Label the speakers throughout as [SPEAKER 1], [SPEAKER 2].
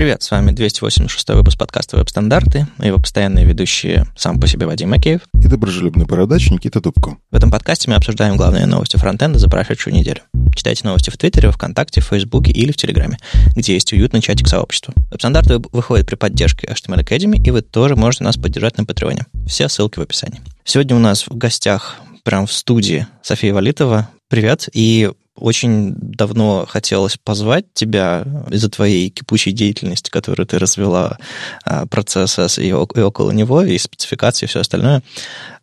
[SPEAKER 1] Привет, с вами 286 выпуск подкаста «Веб-стандарты» и его постоянные ведущие сам по себе Вадим Макеев
[SPEAKER 2] и доброжелюбный бородач Никита Дубко.
[SPEAKER 1] В этом подкасте мы обсуждаем главные новости фронтенда за прошедшую неделю. Читайте новости в Твиттере, ВКонтакте, в Фейсбуке или в Телеграме, где есть уютный чатик сообщества. Веб-стандарты выходят при поддержке HTML Academy, и вы тоже можете нас поддержать на Патреоне. Все ссылки в описании. Сегодня у нас в гостях прям в студии София Валитова. Привет. И очень давно хотелось позвать тебя из-за твоей кипучей деятельности, которую ты развела а, про CSS и, и около него, и спецификации, и все остальное.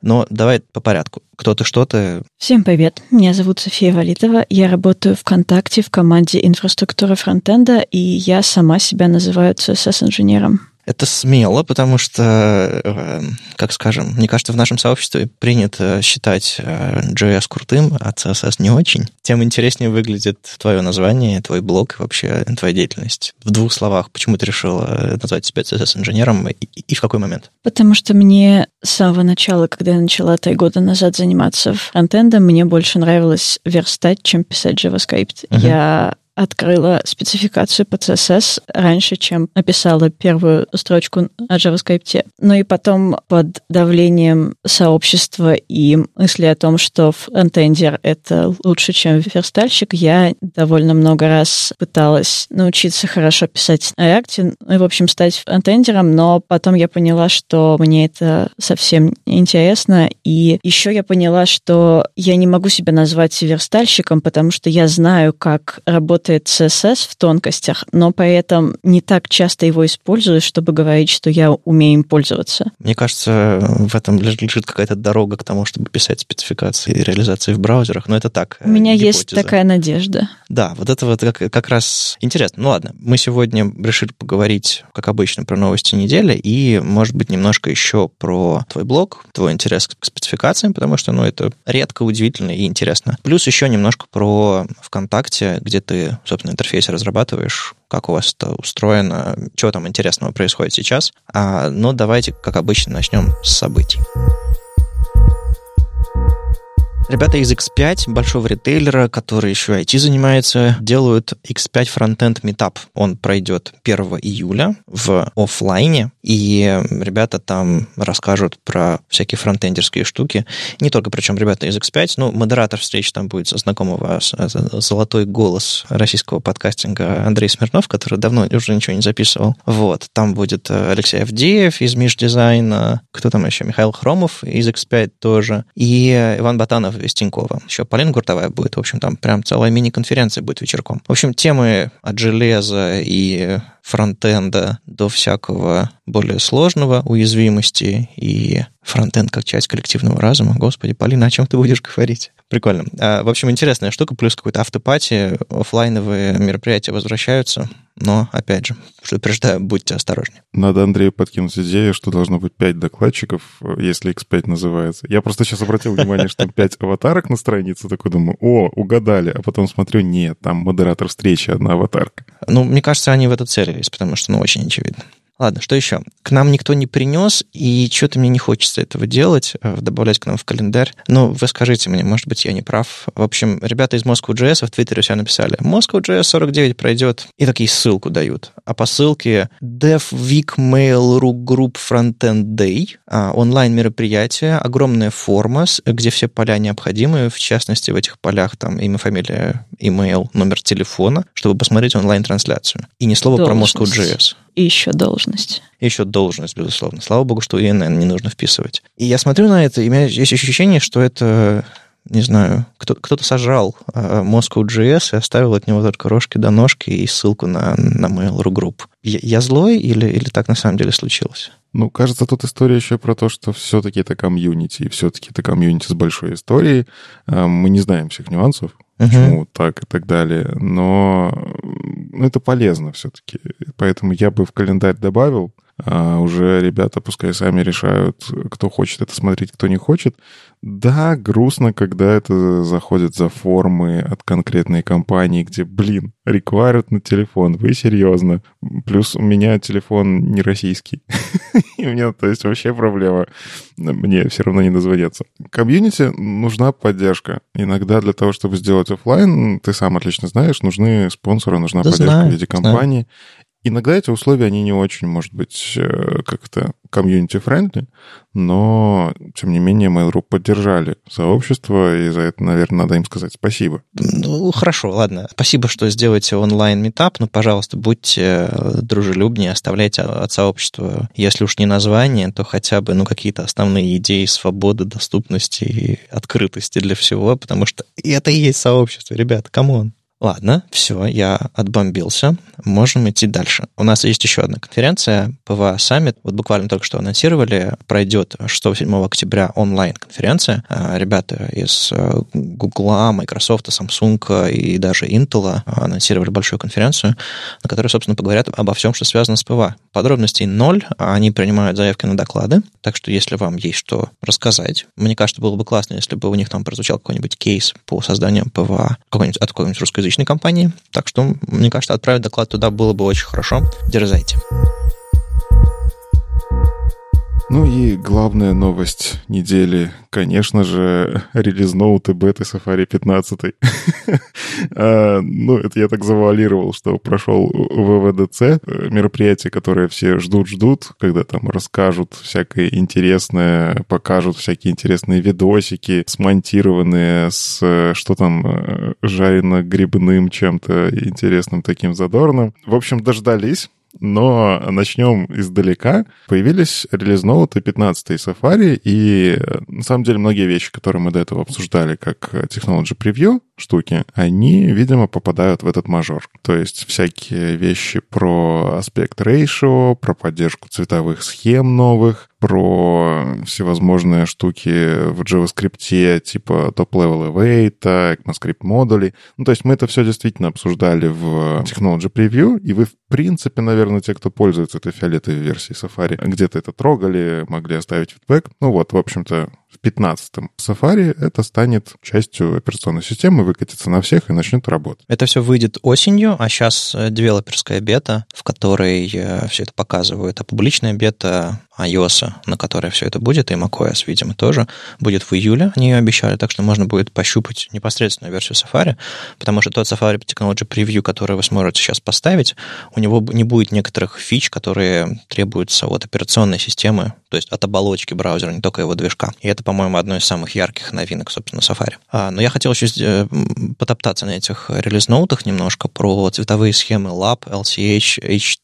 [SPEAKER 1] Но давай по порядку. Кто ты, что ты?
[SPEAKER 3] Всем привет. Меня зовут София Валитова. Я работаю ВКонтакте в команде инфраструктуры фронтенда, и я сама себя называю CSS-инженером.
[SPEAKER 1] Это смело, потому что, э, как скажем, мне кажется, в нашем сообществе принято считать JS э, крутым, а CSS не очень. Тем интереснее выглядит твое название, твой блог и вообще твоя деятельность. В двух словах, почему ты решила назвать себя CSS-инженером и, и в какой момент?
[SPEAKER 3] Потому что мне с самого начала, когда я начала три года назад заниматься фронтендом, мне больше нравилось верстать, чем писать JavaScript. Uh-huh. Я открыла спецификацию по CSS раньше, чем написала первую строчку о JavaScript. Ну и потом под давлением сообщества и мысли о том, что фронтендер — это лучше, чем верстальщик, я довольно много раз пыталась научиться хорошо писать на React, ну и, в общем, стать фронтендером, но потом я поняла, что мне это совсем не интересно, и еще я поняла, что я не могу себя назвать верстальщиком, потому что я знаю, как работать работает CSS в тонкостях, но при этом не так часто его использую, чтобы говорить, что я умею им пользоваться.
[SPEAKER 1] Мне кажется, в этом лежит какая-то дорога к тому, чтобы писать спецификации и реализации в браузерах, но это так.
[SPEAKER 3] У меня гипотеза. есть такая надежда.
[SPEAKER 1] Да, вот это вот как, как раз интересно. Ну ладно, мы сегодня решили поговорить, как обычно, про новости недели и, может быть, немножко еще про твой блог, твой интерес к спецификациям, потому что, ну, это редко, удивительно и интересно. Плюс еще немножко про ВКонтакте, где ты собственно, интерфейс разрабатываешь, как у вас это устроено, что там интересного происходит сейчас. А, но давайте, как обычно, начнем с событий. Ребята из X5, большого ритейлера, который еще IT занимается, делают X5 Frontend Meetup. Он пройдет 1 июля в офлайне, и ребята там расскажут про всякие фронтендерские штуки. Не только, причем ребята из X5, ну, модератор встречи там будет знакомого золотой голос российского подкастинга Андрей Смирнов, который давно уже ничего не записывал. Вот, там будет э, Алексей Авдеев из Междизайна, кто там еще, Михаил Хромов из X5 тоже, и Иван Батанов Вестенькова. Еще Полина Гуртовая будет. В общем, там прям целая мини-конференция будет вечерком. В общем, темы от железа и фронтенда до всякого более сложного уязвимости и фронтенд как часть коллективного разума. Господи, Полина, о чем ты будешь говорить? Прикольно. А, в общем, интересная штука, плюс какой-то автопати, офлайновые мероприятия возвращаются. Но, опять же, предупреждаю, будьте осторожнее.
[SPEAKER 2] Надо Андрею подкинуть идею, что должно быть 5 докладчиков, если X5 называется. Я просто сейчас обратил внимание, что 5 аватарок на странице, такой думаю, о, угадали, а потом смотрю, нет, там модератор встречи, одна аватарка.
[SPEAKER 1] Ну, мне кажется, они в это целились, потому что, ну, очень очевидно. Ладно, что еще? К нам никто не принес, и что-то мне не хочется этого делать, э, добавлять к нам в календарь. Ну, вы скажите мне, может быть, я не прав. В общем, ребята из Moscow.js в Твиттере все написали. Moscow.js 49 пройдет, и такие ссылку дают. А по ссылке Dev Week Mail.ru Group Frontend Day, а, онлайн-мероприятие, огромная форма, где все поля необходимые, в частности, в этих полях там имя, фамилия, email, номер телефона, чтобы посмотреть онлайн-трансляцию. И ни слова Должность. про Moscow.js
[SPEAKER 3] и еще должность.
[SPEAKER 1] И еще должность, безусловно. Слава богу, что ИНН не нужно вписывать. И я смотрю на это, и у меня есть ощущение, что это не знаю, кто, кто-то сожрал э, Moscow.js и оставил от него только рожки до ножки и ссылку на, на Mail.ru Group. Я, я злой или, или так на самом деле случилось?
[SPEAKER 2] Ну, кажется, тут история еще про то, что все-таки это комьюнити, и все-таки это комьюнити с большой историей. Э, мы не знаем всех нюансов, почему uh-huh. так и так далее. Но ну, это полезно все-таки. Поэтому я бы в календарь добавил. А уже ребята пускай сами решают, кто хочет это смотреть, кто не хочет. Да, грустно, когда это заходит за формы от конкретной компании, где, блин, require'ят телефон. Вы серьезно? Плюс у меня телефон не российский. И у меня, то есть, вообще проблема. Мне все равно не дозвониться. Комьюнити нужна поддержка. Иногда для того, чтобы сделать офлайн, ты сам отлично знаешь, нужны спонсоры, нужна поддержка в виде компании. Иногда эти условия, они не очень, может быть, э, как-то community-friendly, но, тем не менее, Mail.ru поддержали сообщество, и за это, наверное, надо им сказать спасибо.
[SPEAKER 1] Ну, хорошо, ладно. Спасибо, что сделаете онлайн-митап, но, пожалуйста, будьте дружелюбнее, оставляйте от сообщества, если уж не название, то хотя бы, ну, какие-то основные идеи свободы, доступности и открытости для всего, потому что это и есть сообщество, ребята, come on. Ладно, все, я отбомбился. Можем идти дальше. У нас есть еще одна конференция, PVA Summit. Вот буквально только что анонсировали. Пройдет 6-7 октября онлайн-конференция. А, ребята из э, Google, Microsoft, Samsung и даже Intel анонсировали большую конференцию, на которой, собственно, поговорят обо всем, что связано с PVA. Подробностей ноль. Они принимают заявки на доклады. Так что, если вам есть что рассказать, мне кажется, было бы классно, если бы у них там прозвучал какой-нибудь кейс по созданию PVA какой-нибудь, от какой-нибудь русской русскоязычной компании. Так что, мне кажется, отправить доклад туда было бы очень хорошо. Дерзайте.
[SPEAKER 2] Ну и главная новость недели, конечно же, релиз ноуты беты Safari 15. А, ну, это я так завуалировал, что прошел ВВДЦ, мероприятие, которое все ждут-ждут, когда там расскажут всякое интересное, покажут всякие интересные видосики, смонтированные с, что там, э, жарено-грибным чем-то интересным таким задорным. В общем, дождались. Но начнем издалека. Появились релиз-ноуты 15 Safari, и на самом деле многие вещи, которые мы до этого обсуждали, как Technology Preview штуки, они, видимо, попадают в этот мажор. То есть всякие вещи про аспект ratio, про поддержку цветовых схем новых, про всевозможные штуки в JavaScript, типа top-level await, ECMAScript модулей. Ну, то есть мы это все действительно обсуждали в Technology Preview, и вы, в принципе, наверное, те, кто пользуется этой фиолетовой версией Safari, где-то это трогали, могли оставить фидбэк. Ну вот, в общем-то, в 15-м Safari это станет частью операционной системы, выкатится на всех и начнет работать.
[SPEAKER 1] Это все выйдет осенью, а сейчас девелоперская бета, в которой э, все это показывают, а публичная бета iOS, на которой все это будет, и macOS, видимо, тоже, будет в июле, они ее обещали, так что можно будет пощупать непосредственную версию Safari, потому что тот Safari Technology Preview, который вы сможете сейчас поставить, у него не будет некоторых фич, которые требуются от операционной системы, то есть от оболочки браузера, не только его движка. И это, по-моему, одно из самых ярких новинок, собственно, Safari. А, но я хотел еще э, потоптаться на этих релиз-ноутах немножко про цветовые схемы LAP, LCH,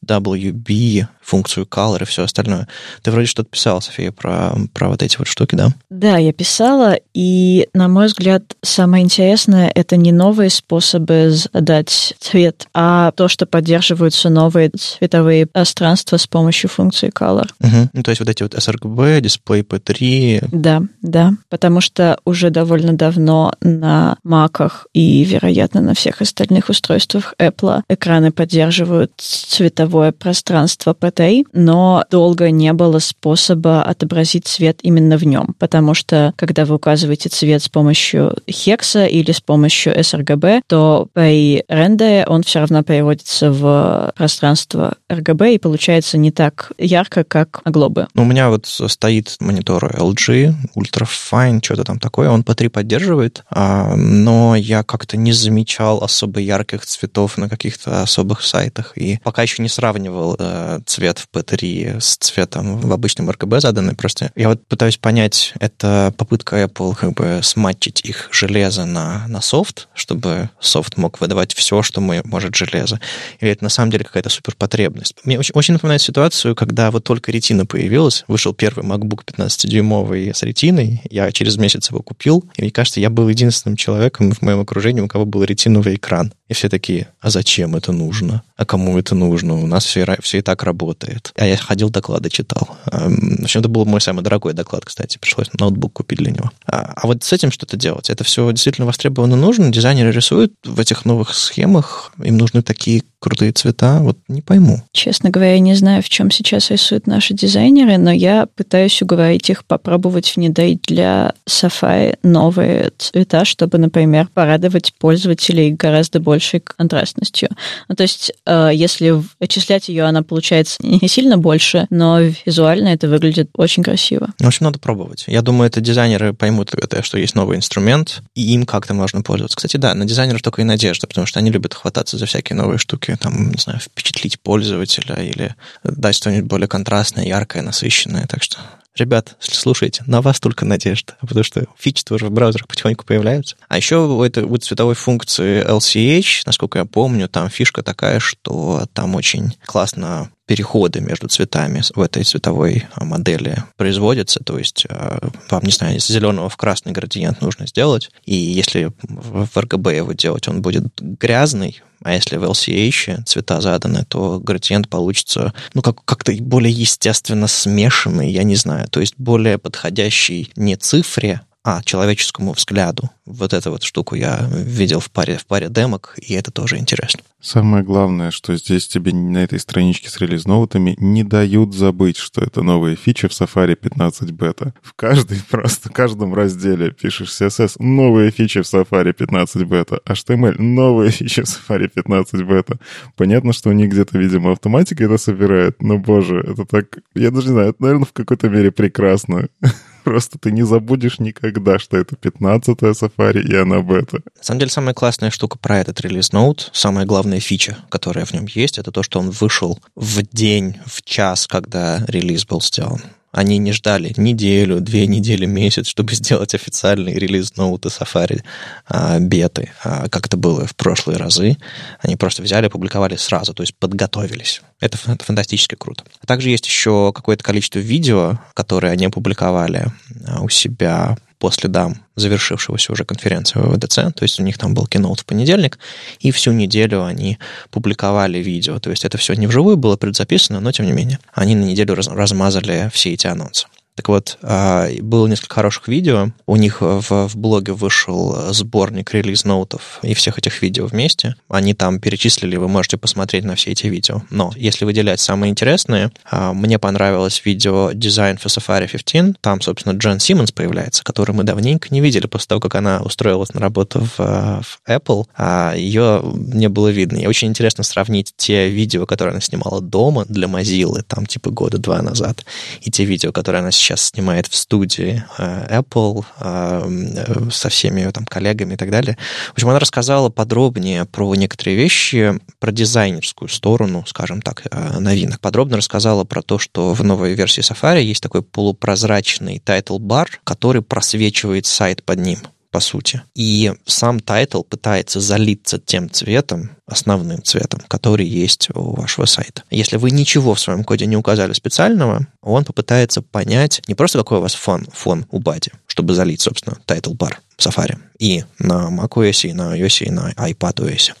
[SPEAKER 1] HWB, функцию color и все остальное. Ты вроде что-то писала, София, про, про вот эти вот штуки, да?
[SPEAKER 3] Да, я писала, и, на мой взгляд, самое интересное — это не новые способы задать цвет, а то, что поддерживаются новые цветовые пространства с помощью функции color.
[SPEAKER 1] Угу. Ну, то есть вот эти вот sRGB, дисплей P3.
[SPEAKER 3] Да, да, потому что уже довольно давно на маках и, вероятно, на всех остальных устройствах Apple экраны поддерживают цветовое пространство P3, но долго не было способа отобразить цвет именно в нем, потому что когда вы указываете цвет с помощью хекса или с помощью sRGB, то при рендере он все равно переводится в пространство RGB и получается не так ярко, как могло бы.
[SPEAKER 1] Ну, у меня вот стоит монитор LG, Ultra Fine, что-то там такое, он P3 поддерживает, а, но я как-то не замечал особо ярких цветов на каких-то особых сайтах, и пока еще не сравнивал э, цвет в P3 с цветом в обычном RGB заданный. Просто я вот пытаюсь понять, это попытка Apple как бы сматчить их железо на, на софт, чтобы софт мог выдавать все, что мы, может железо. Или это на самом деле какая-то суперпотребность. Мне очень, очень напоминает ситуацию, когда вот только ретина появилась, вышел первый MacBook 15-дюймовый с ретиной, я через месяц его купил, и мне кажется, я был единственным человеком в моем окружении, у кого был ретиновый экран. Все такие, а зачем это нужно? А кому это нужно? У нас все, все и так работает. А я ходил, доклады читал. В общем, это был мой самый дорогой доклад, кстати. Пришлось ноутбук купить для него. А, а вот с этим что-то делать? Это все действительно востребовано нужно? Дизайнеры рисуют в этих новых схемах. Им нужны такие крутые цвета, вот не пойму.
[SPEAKER 3] Честно говоря, я не знаю, в чем сейчас рисуют наши дизайнеры, но я пытаюсь уговорить их попробовать внедрить для Safari новые цвета, чтобы, например, порадовать пользователей гораздо больше большей контрастностью. Ну, то есть, э, если очислять ее, она получается не сильно больше, но визуально это выглядит очень красиво.
[SPEAKER 1] В общем, надо пробовать. Я думаю, это дизайнеры поймут это, что есть новый инструмент, и им как-то можно пользоваться. Кстати, да, на дизайнеров только и надежда, потому что они любят хвататься за всякие новые штуки, там, не знаю, впечатлить пользователя или дать что-нибудь более контрастное, яркое, насыщенное. Так что Ребят, если слушаете, на вас только надежда, потому что фичи тоже в браузерах потихоньку появляются. А еще у этой у цветовой функции LCH, насколько я помню, там фишка такая, что там очень классно переходы между цветами в этой цветовой а, модели производятся. То есть а, вам, не знаю, из зеленого в красный градиент нужно сделать, и если в RGB его делать, он будет грязный, а если в LCH цвета заданы, то градиент получится, ну, как- как-то более естественно смешанный, я не знаю, то есть более подходящий не цифре, а человеческому взгляду. Вот эту вот штуку я видел в паре, в паре демок, и это тоже интересно.
[SPEAKER 2] Самое главное, что здесь тебе на этой страничке с релиз-ноутами не дают забыть, что это новые фичи в Safari 15 бета. В каждой, просто в каждом разделе пишешь CSS новые фичи в Safari 15 бета, HTML новые фичи в Safari 15 бета. Понятно, что у них где-то, видимо, автоматика это собирает, но, боже, это так... Я даже не знаю, это, наверное, в какой-то мере прекрасно. Просто ты не забудешь никогда, что это 15-я Safari, и она бета.
[SPEAKER 1] На самом деле, самая классная штука про этот релиз ноут, самая главная фича, которая в нем есть, это то, что он вышел в день, в час, когда релиз был сделан. Они не ждали неделю, две недели, месяц, чтобы сделать официальный релиз ноута Safari а, беты, а, как это было в прошлые разы. Они просто взяли, опубликовали сразу, то есть подготовились. Это, это фантастически круто. Также есть еще какое-то количество видео, которые они опубликовали а, у себя по следам завершившегося уже конференции ВВДЦ, то есть у них там был киноут в понедельник, и всю неделю они публиковали видео, то есть это все не вживую было предзаписано, но тем не менее, они на неделю раз, размазали все эти анонсы. Так вот, а, было несколько хороших видео. У них в, в блоге вышел сборник релиз-ноутов и всех этих видео вместе. Они там перечислили, вы можете посмотреть на все эти видео. Но если выделять самые интересные, а, мне понравилось видео Design for Safari 15. Там, собственно, Джен Симмонс появляется, которую мы давненько не видели после того, как она устроилась на работу в, в Apple. А ее не было видно. И очень интересно сравнить те видео, которые она снимала дома для Mozilla, там типа года два назад, и те видео, которые она сейчас снимает в студии э, Apple э, со всеми ее там коллегами и так далее. В общем, она рассказала подробнее про некоторые вещи, про дизайнерскую сторону, скажем так, э, новинок. Подробно рассказала про то, что в новой версии Safari есть такой полупрозрачный title bar, который просвечивает сайт под ним по сути. И сам title пытается залиться тем цветом, основным цветом, который есть у вашего сайта. Если вы ничего в своем коде не указали специального, он попытается понять не просто какой у вас фон, фон у body, чтобы залить, собственно, title bar в Safari и на macOS, и на iOS, и на iPadOS.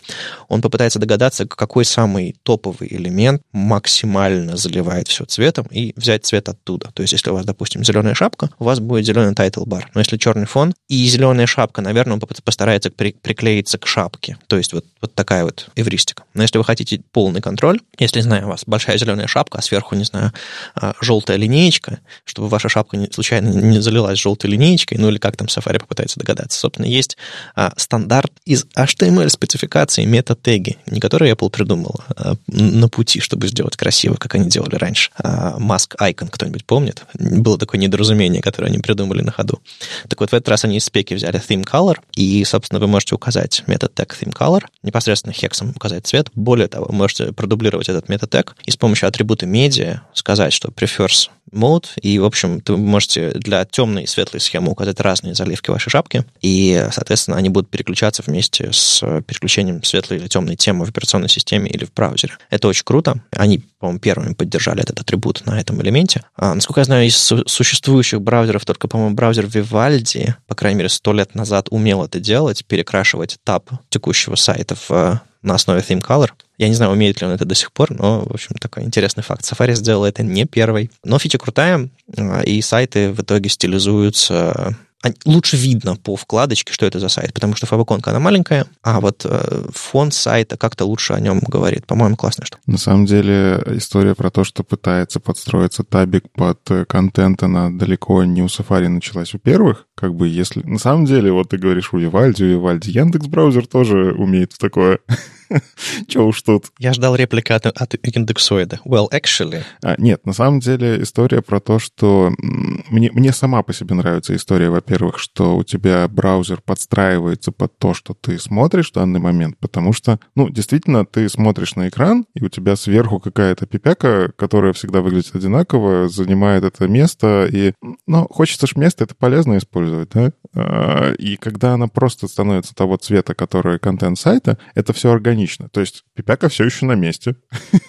[SPEAKER 1] Он попытается догадаться, какой самый топовый элемент максимально заливает все цветом и взять цвет оттуда. То есть, если у вас, допустим, зеленая шапка, у вас будет зеленый title бар. Но если черный фон и зеленая шапка, наверное, он постарается при, приклеиться к шапке. То есть, вот, вот такая вот эвристика. Но если вы хотите полный контроль, если, не знаю, у вас большая зеленая шапка, а сверху, не знаю, а, желтая линеечка, чтобы ваша шапка не, случайно не залилась желтой линеечкой, ну или как там Safari попытается догадаться. Собственно, есть а, стандарт из HTML-спецификации мета-теги, не которые Apple придумал а, на пути, чтобы сделать красиво, как они делали раньше. А, Mask Icon кто-нибудь помнит? Было такое недоразумение, которое они придумали на ходу. Так вот, в этот раз они из спеки взяли theme color, и, собственно, вы можете указать метод theme color, непосредственно хексом указать цвет. Более того, вы можете продублировать этот метод тег и с помощью атрибута media сказать, что prefers mode, и, в общем, вы можете для темной и светлой схемы указать разные заливки вашей шапки, и, соответственно, они будут переключаться вместе с переключением светлой или темной темы в операционной системе или в браузере. Это очень круто. Они, по-моему, первыми поддержали этот атрибут на этом элементе. А, насколько я знаю, из существующих браузеров только, по-моему, браузер Vivaldi, по крайней мере, сто лет назад умел это делать, перекрашивать таб текущего сайта в на основе theme color. Я не знаю, умеет ли он это до сих пор, но, в общем, такой интересный факт. Safari сделал это не первый. Но фича крутая, а, и сайты в итоге стилизуются лучше видно по вкладочке, что это за сайт, потому что фабоконка, она маленькая, а вот э, фон сайта как-то лучше о нем говорит. По-моему, классная штука.
[SPEAKER 2] На самом деле история про то, что пытается подстроиться табик под э, контент, она далеко не у Safari началась у первых. Как бы если... На самом деле, вот ты говоришь у Вивальди, у Вивальди Яндекс браузер тоже умеет такое. Че уж тут.
[SPEAKER 1] Я ждал реплики от, от индексоида. Well, actually.
[SPEAKER 2] А, нет, на самом деле история про то, что мне, мне сама по себе нравится история, во-первых, что у тебя браузер подстраивается под то, что ты смотришь в данный момент, потому что, ну, действительно, ты смотришь на экран, и у тебя сверху какая-то пипяка, которая всегда выглядит одинаково, занимает это место, и, ну, хочется ж место это полезно использовать, да? А, и когда она просто становится того цвета, который контент сайта, это все органично органично. То есть пипяка все еще на месте,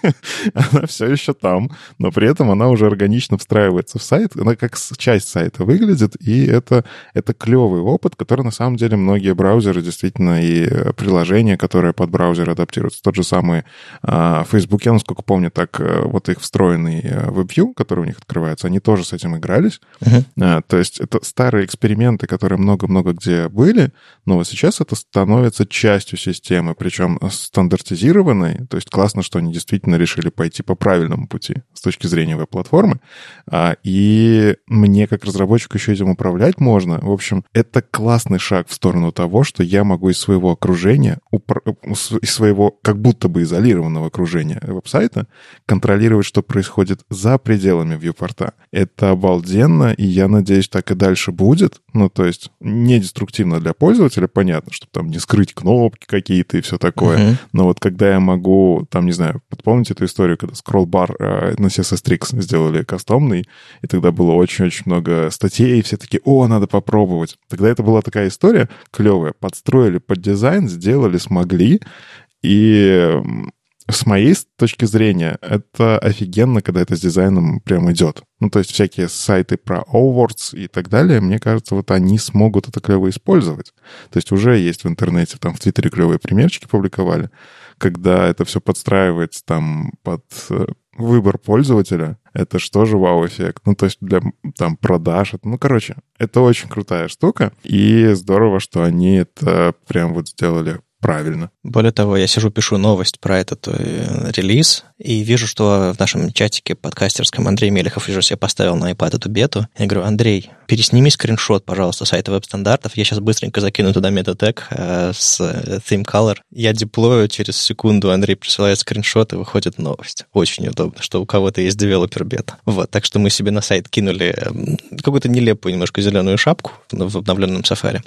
[SPEAKER 2] она все еще там, но при этом она уже органично встраивается в сайт, она как часть сайта выглядит, и это, это клевый опыт, который на самом деле многие браузеры действительно и приложения, которые под браузер адаптируются, тот же самый а, Facebook, я насколько помню, так э, вот их встроенный э, WebView, который у них открывается, они тоже с этим игрались. Uh-huh. А, то есть это старые эксперименты, которые много-много где были, но вот сейчас это становится частью системы, причем стандартизированной, то есть классно, что они действительно решили пойти по правильному пути с точки зрения веб-платформы, а, и мне как разработчику еще этим управлять можно. В общем, это классный шаг в сторону того, что я могу из своего окружения, из своего как будто бы изолированного окружения веб-сайта контролировать, что происходит за пределами вьюпорта. Это обалденно, и я надеюсь, так и дальше будет. Ну, то есть не деструктивно для пользователя, понятно, чтобы там не скрыть кнопки какие-то и все такое. Но вот когда я могу, там, не знаю, помните эту историю, когда скролл-бар э, на CSS Tricks сделали кастомный, и тогда было очень-очень много статей, и все такие, о, надо попробовать. Тогда это была такая история клевая. Подстроили под дизайн, сделали, смогли, и с моей точки зрения, это офигенно, когда это с дизайном прям идет. Ну, то есть всякие сайты про awards и так далее, мне кажется, вот они смогут это клево использовать. То есть уже есть в интернете, там в Твиттере клевые примерчики публиковали, когда это все подстраивается там под э, выбор пользователя, это что же вау-эффект. Ну, то есть для там продаж. Ну, короче, это очень крутая штука. И здорово, что они это прям вот сделали правильно.
[SPEAKER 1] Более того, я сижу, пишу новость про этот э, релиз, и вижу, что в нашем чатике подкастерском Андрей Мелехов уже себе поставил на iPad эту бету. Я говорю, Андрей, пересними скриншот, пожалуйста, сайта веб-стандартов. Я сейчас быстренько закину туда метатег э, с э, theme color. Я деплою, через секунду Андрей присылает скриншот, и выходит новость. Очень удобно, что у кого-то есть девелопер бета. Вот, так что мы себе на сайт кинули какую-то нелепую немножко зеленую шапку в обновленном Safari.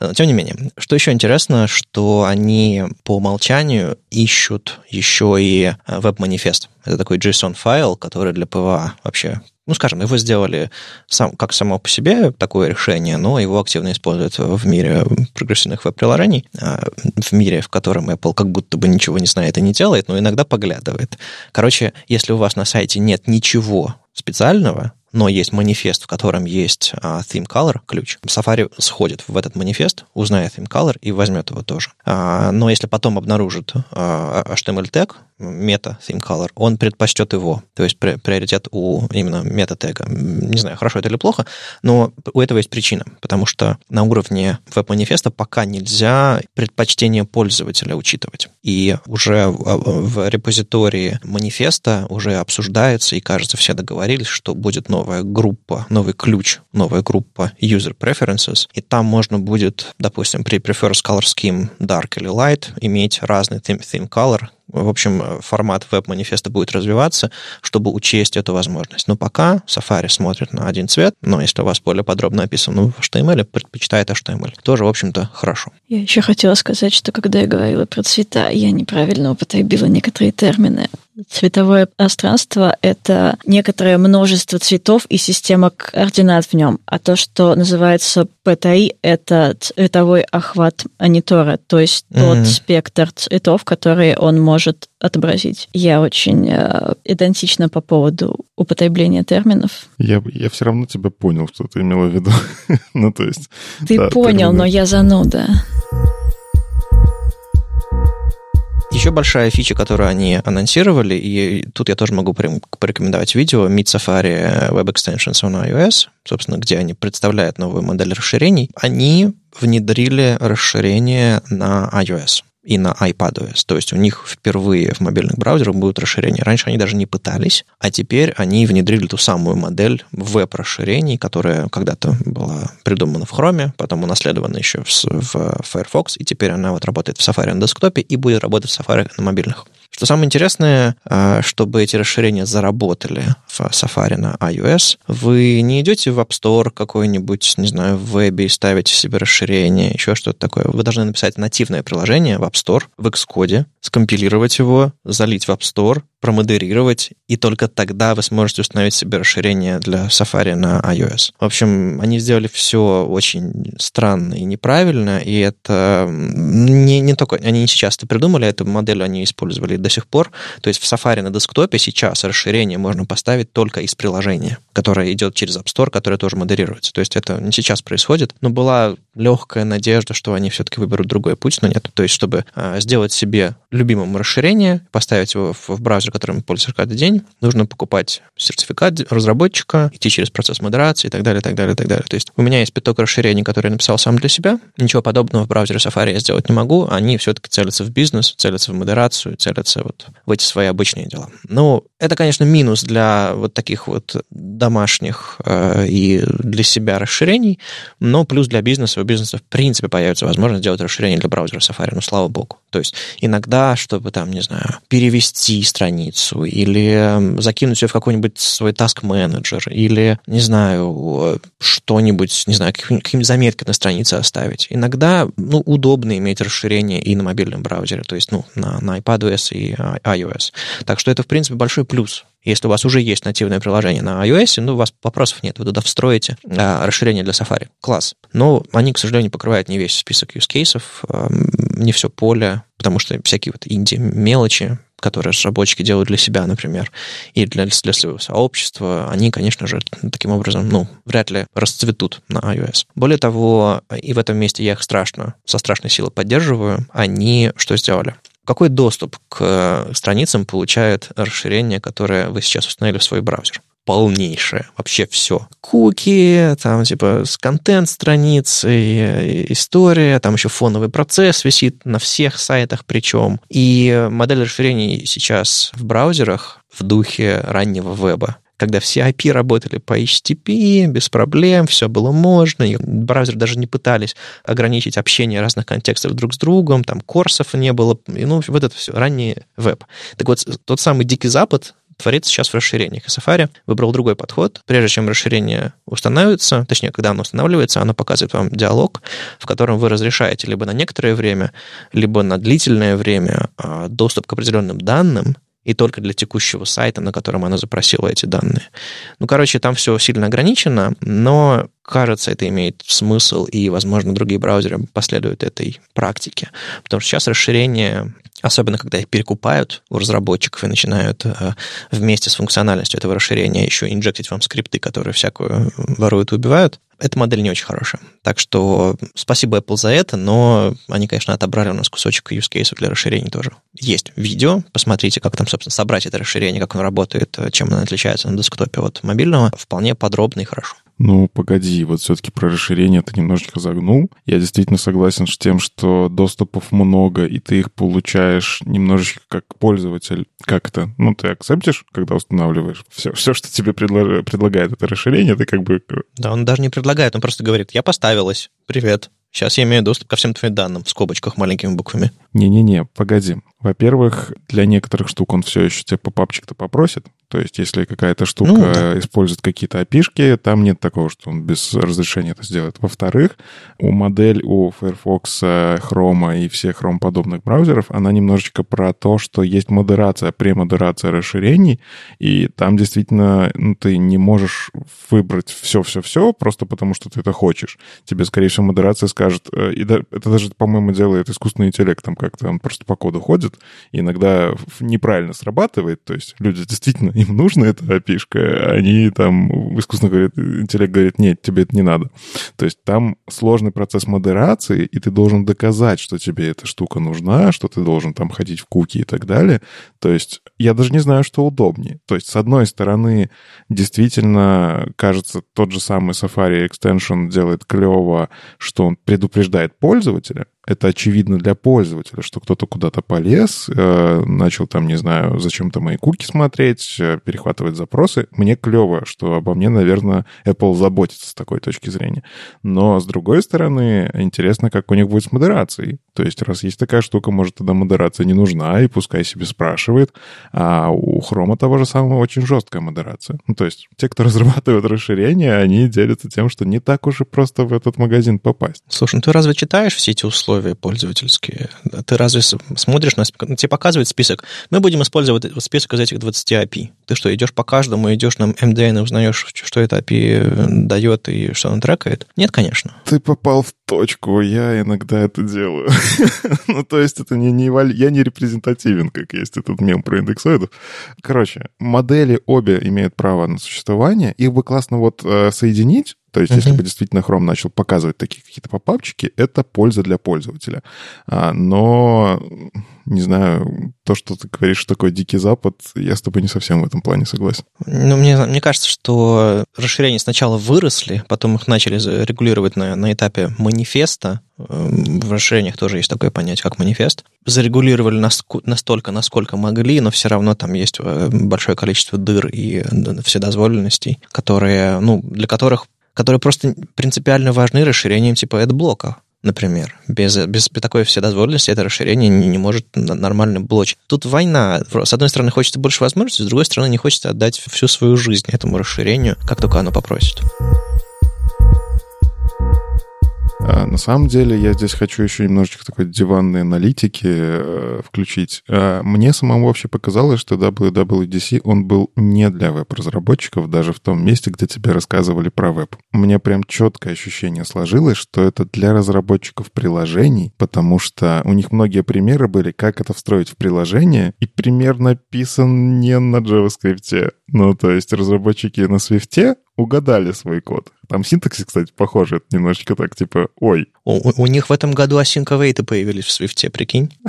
[SPEAKER 1] Но, тем не менее, что еще интересно, что они по умолчанию ищут еще и э, веб-манифест. Это такой JSON-файл, который для PWA вообще ну, скажем, его сделали сам, как само по себе такое решение, но его активно используют в мире прогрессивных веб-приложений, а, в мире, в котором Apple как будто бы ничего не знает и не делает, но иногда поглядывает. Короче, если у вас на сайте нет ничего специального, но есть манифест, в котором есть uh, theme color ключ. Safari сходит в этот манифест, узнает theme color и возьмет его тоже. Uh, но если потом обнаружит uh, HTML тег, мета theme color, он предпочтет его. То есть приоритет у именно мета тега. Не знаю, хорошо это или плохо, но у этого есть причина, потому что на уровне веб-манифеста пока нельзя предпочтение пользователя учитывать. И уже в репозитории манифеста уже обсуждается, и кажется, все договорились, что будет новая группа, новый ключ, новая группа user preferences, и там можно будет, допустим, при prefers color scheme dark или light иметь разный theme, theme color, в общем, формат веб-манифеста будет развиваться, чтобы учесть эту возможность. Но пока Safari смотрит на один цвет, но если у вас более подробно описано в HTML, предпочитает HTML. Тоже, в общем-то, хорошо.
[SPEAKER 3] Я еще хотела сказать, что когда я говорила про цвета, я неправильно употребила некоторые термины. Цветовое пространство — это некоторое множество цветов и система координат в нем. А то, что называется PTI, это цветовой охват монитора, то есть mm-hmm. тот спектр цветов, которые он может отобразить. Я очень э, идентична по поводу употребления терминов.
[SPEAKER 2] Я, я все равно тебя понял, что ты имела в виду. ну, то есть...
[SPEAKER 3] Ты да, понял, термины. но я зануда.
[SPEAKER 1] Еще большая фича, которую они анонсировали, и тут я тоже могу порекомендовать видео Meet Safari Web Extensions on iOS, собственно, где они представляют новую модель расширений. Они внедрили расширение на iOS и на iPadOS. То есть у них впервые в мобильных браузерах будут расширения. Раньше они даже не пытались, а теперь они внедрили ту самую модель веб-расширений, которая когда-то была придумана в Chrome, потом унаследована еще в, в Firefox, и теперь она вот работает в Safari на десктопе и будет работать в Safari на мобильных. Что самое интересное, а, чтобы эти расширения заработали в Safari на iOS, вы не идете в App Store какой-нибудь, не знаю, в вебе и ставите себе расширение, еще что-то такое. Вы должны написать нативное приложение в App Store, в Xcode, скомпилировать его, залить в App Store, промодерировать, и только тогда вы сможете установить себе расширение для Safari на iOS. В общем, они сделали все очень странно и неправильно, и это не, не только... Они не сейчас это придумали, эту модель они использовали до сих пор. То есть в Safari на десктопе сейчас расширение можно поставить только из приложения, которое идет через App Store, которое тоже модерируется. То есть это не сейчас происходит, но была легкая надежда, что они все-таки выберут другой путь, но нет. То есть чтобы а, сделать себе любимым расширение, поставить его в, в браузер, которым пользуешься каждый день, нужно покупать сертификат разработчика, идти через процесс модерации и так далее, так далее, так далее. То есть у меня есть пяток расширений, которые я написал сам для себя. Ничего подобного в браузере Safari я сделать не могу. Они все-таки целятся в бизнес, целятся в модерацию, целятся вот в эти свои обычные дела. Ну, это, конечно, минус для вот таких вот домашних э, и для себя расширений, но плюс для бизнеса. У бизнеса, в принципе, появится возможность сделать расширение для браузера Safari, ну, слава богу. То есть иногда, чтобы там, не знаю, перевести страницу или закинуть ее в какой-нибудь свой task менеджер или, не знаю, что-нибудь, не знаю, какие-нибудь заметки на странице оставить. Иногда, ну, удобно иметь расширение и на мобильном браузере, то есть, ну, на, на iPadOS и iOS. Так что это, в принципе, большой плюс если у вас уже есть нативное приложение на iOS, ну, у вас вопросов нет, вы туда встроите а, расширение для Safari. Класс. Но они, к сожалению, покрывают не весь список use cases, а, не все поле, потому что всякие вот инди-мелочи, которые разработчики делают для себя, например, и для, для своего сообщества, они, конечно же, таким образом, ну, вряд ли расцветут на iOS. Более того, и в этом месте я их страшно, со страшной силой поддерживаю, они что сделали? Какой доступ к страницам получает расширение, которое вы сейчас установили в свой браузер? Полнейшее. Вообще все. Куки, там типа с контент страницы, история, там еще фоновый процесс висит на всех сайтах причем. И модель расширений сейчас в браузерах в духе раннего веба когда все IP работали по HTTP, без проблем, все было можно, и браузеры даже не пытались ограничить общение разных контекстов друг с другом, там корсов не было, и, ну, вот это все, ранний веб. Так вот, тот самый Дикий Запад творится сейчас в расширениях. И Safari выбрал другой подход. Прежде чем расширение устанавливается, точнее, когда оно устанавливается, оно показывает вам диалог, в котором вы разрешаете либо на некоторое время, либо на длительное время а, доступ к определенным данным, и только для текущего сайта, на котором она запросила эти данные. Ну, короче, там все сильно ограничено, но, кажется, это имеет смысл, и, возможно, другие браузеры последуют этой практике. Потому что сейчас расширение особенно когда их перекупают у разработчиков и начинают э, вместе с функциональностью этого расширения еще инжектить вам скрипты, которые всякую воруют и убивают, эта модель не очень хорошая. Так что спасибо Apple за это, но они, конечно, отобрали у нас кусочек use case для расширений тоже. Есть видео, посмотрите, как там, собственно, собрать это расширение, как оно работает, чем оно отличается на десктопе от мобильного. Вполне подробно и хорошо.
[SPEAKER 2] Ну, погоди, вот все-таки про расширение ты немножечко загнул. Я действительно согласен с тем, что доступов много, и ты их получаешь немножечко как пользователь. Как это? Ну, ты акцептишь, когда устанавливаешь все, все что тебе предлаг... предлагает это расширение, ты как бы...
[SPEAKER 1] Да, он даже не предлагает, он просто говорит, я поставилась, привет. Сейчас я имею доступ ко всем твоим данным в скобочках маленькими буквами.
[SPEAKER 2] Не-не-не, погоди. Во-первых, для некоторых штук он все еще тебе попапчик-то попросит. То есть, если какая-то штука ну, да. использует какие-то опишки, там нет такого, что он без разрешения это сделает. Во-вторых, у модель у Firefox, Chrome и всех Chrome-подобных браузеров, она немножечко про то, что есть модерация, премодерация расширений, и там действительно ну, ты не можешь выбрать все-все-все просто потому, что ты это хочешь. Тебе, скорее всего, модерация скажет, э, и это даже, по-моему, делает искусственный интеллект, там, как-то он просто по коду ходит, и иногда неправильно срабатывает, то есть люди действительно, им нужна эта api они там, искусственно говорят, интеллект говорит, нет, тебе это не надо. То есть там сложный процесс модерации, и ты должен доказать, что тебе эта штука нужна, что ты должен там ходить в куки и так далее. То есть я даже не знаю, что удобнее. То есть, с одной стороны, действительно, кажется, тот же самый Safari Extension делает клево, что он предупреждает пользователя, это очевидно для пользователя, что кто-то куда-то полез, э, начал там, не знаю, зачем-то мои куки смотреть, э, перехватывать запросы. Мне клево, что обо мне, наверное, Apple заботится с такой точки зрения. Но, с другой стороны, интересно, как у них будет с модерацией. То есть, раз есть такая штука, может, тогда модерация не нужна, и пускай себе спрашивает. А у Chrome того же самого очень жесткая модерация. Ну, то есть, те, кто разрабатывают расширение, они делятся тем, что не так уж и просто в этот магазин попасть.
[SPEAKER 1] Слушай, ну ты разве читаешь все эти условия? Условия пользовательские. Ты разве смотришь на тебе показывает список. Мы будем использовать список из этих 20 API. Ты что, идешь по каждому, идешь на MDN и узнаешь, что это API э, дает и что он трекает? Нет, конечно.
[SPEAKER 2] Ты попал в точку. Я иногда это делаю. ну, то есть это не, не я не репрезентативен, как есть этот мем про индексоидов. Короче, модели обе имеют право на существование. Их бы классно вот э, соединить, то есть, uh-huh. если бы действительно Chrome начал показывать такие какие-то попапчики, это польза для пользователя. А, но, не знаю, то, что ты говоришь, что такое Дикий Запад, я с тобой не совсем в этом плане согласен.
[SPEAKER 1] Ну, мне, мне кажется, что расширения сначала выросли, потом их начали регулировать на, на этапе манифеста. Эм, в расширениях тоже есть такое понятие, как манифест. Зарегулировали настолько, насколько могли, но все равно там есть э, большое количество дыр и вседозволенностей, которые, ну, для которых которые просто принципиально важны расширением типа AdBlock, например. Без, без такой вседозволенности это расширение не, не может нормально блочить. Тут война. С одной стороны, хочется больше возможностей, с другой стороны, не хочется отдать всю свою жизнь этому расширению, как только оно попросит.
[SPEAKER 2] А, на самом деле, я здесь хочу еще немножечко такой диванной аналитики э, включить. А, мне самому вообще показалось, что WWDC, он был не для веб-разработчиков, даже в том месте, где тебе рассказывали про веб. У меня прям четкое ощущение сложилось, что это для разработчиков приложений, потому что у них многие примеры были, как это встроить в приложение, и пример написан не на JavaScript. Ну, то есть разработчики на Swift угадали свой код. Там синтаксис, кстати, похоже. Это немножечко так, типа, ой.
[SPEAKER 1] У, у них в этом году await появились в Swift, прикинь.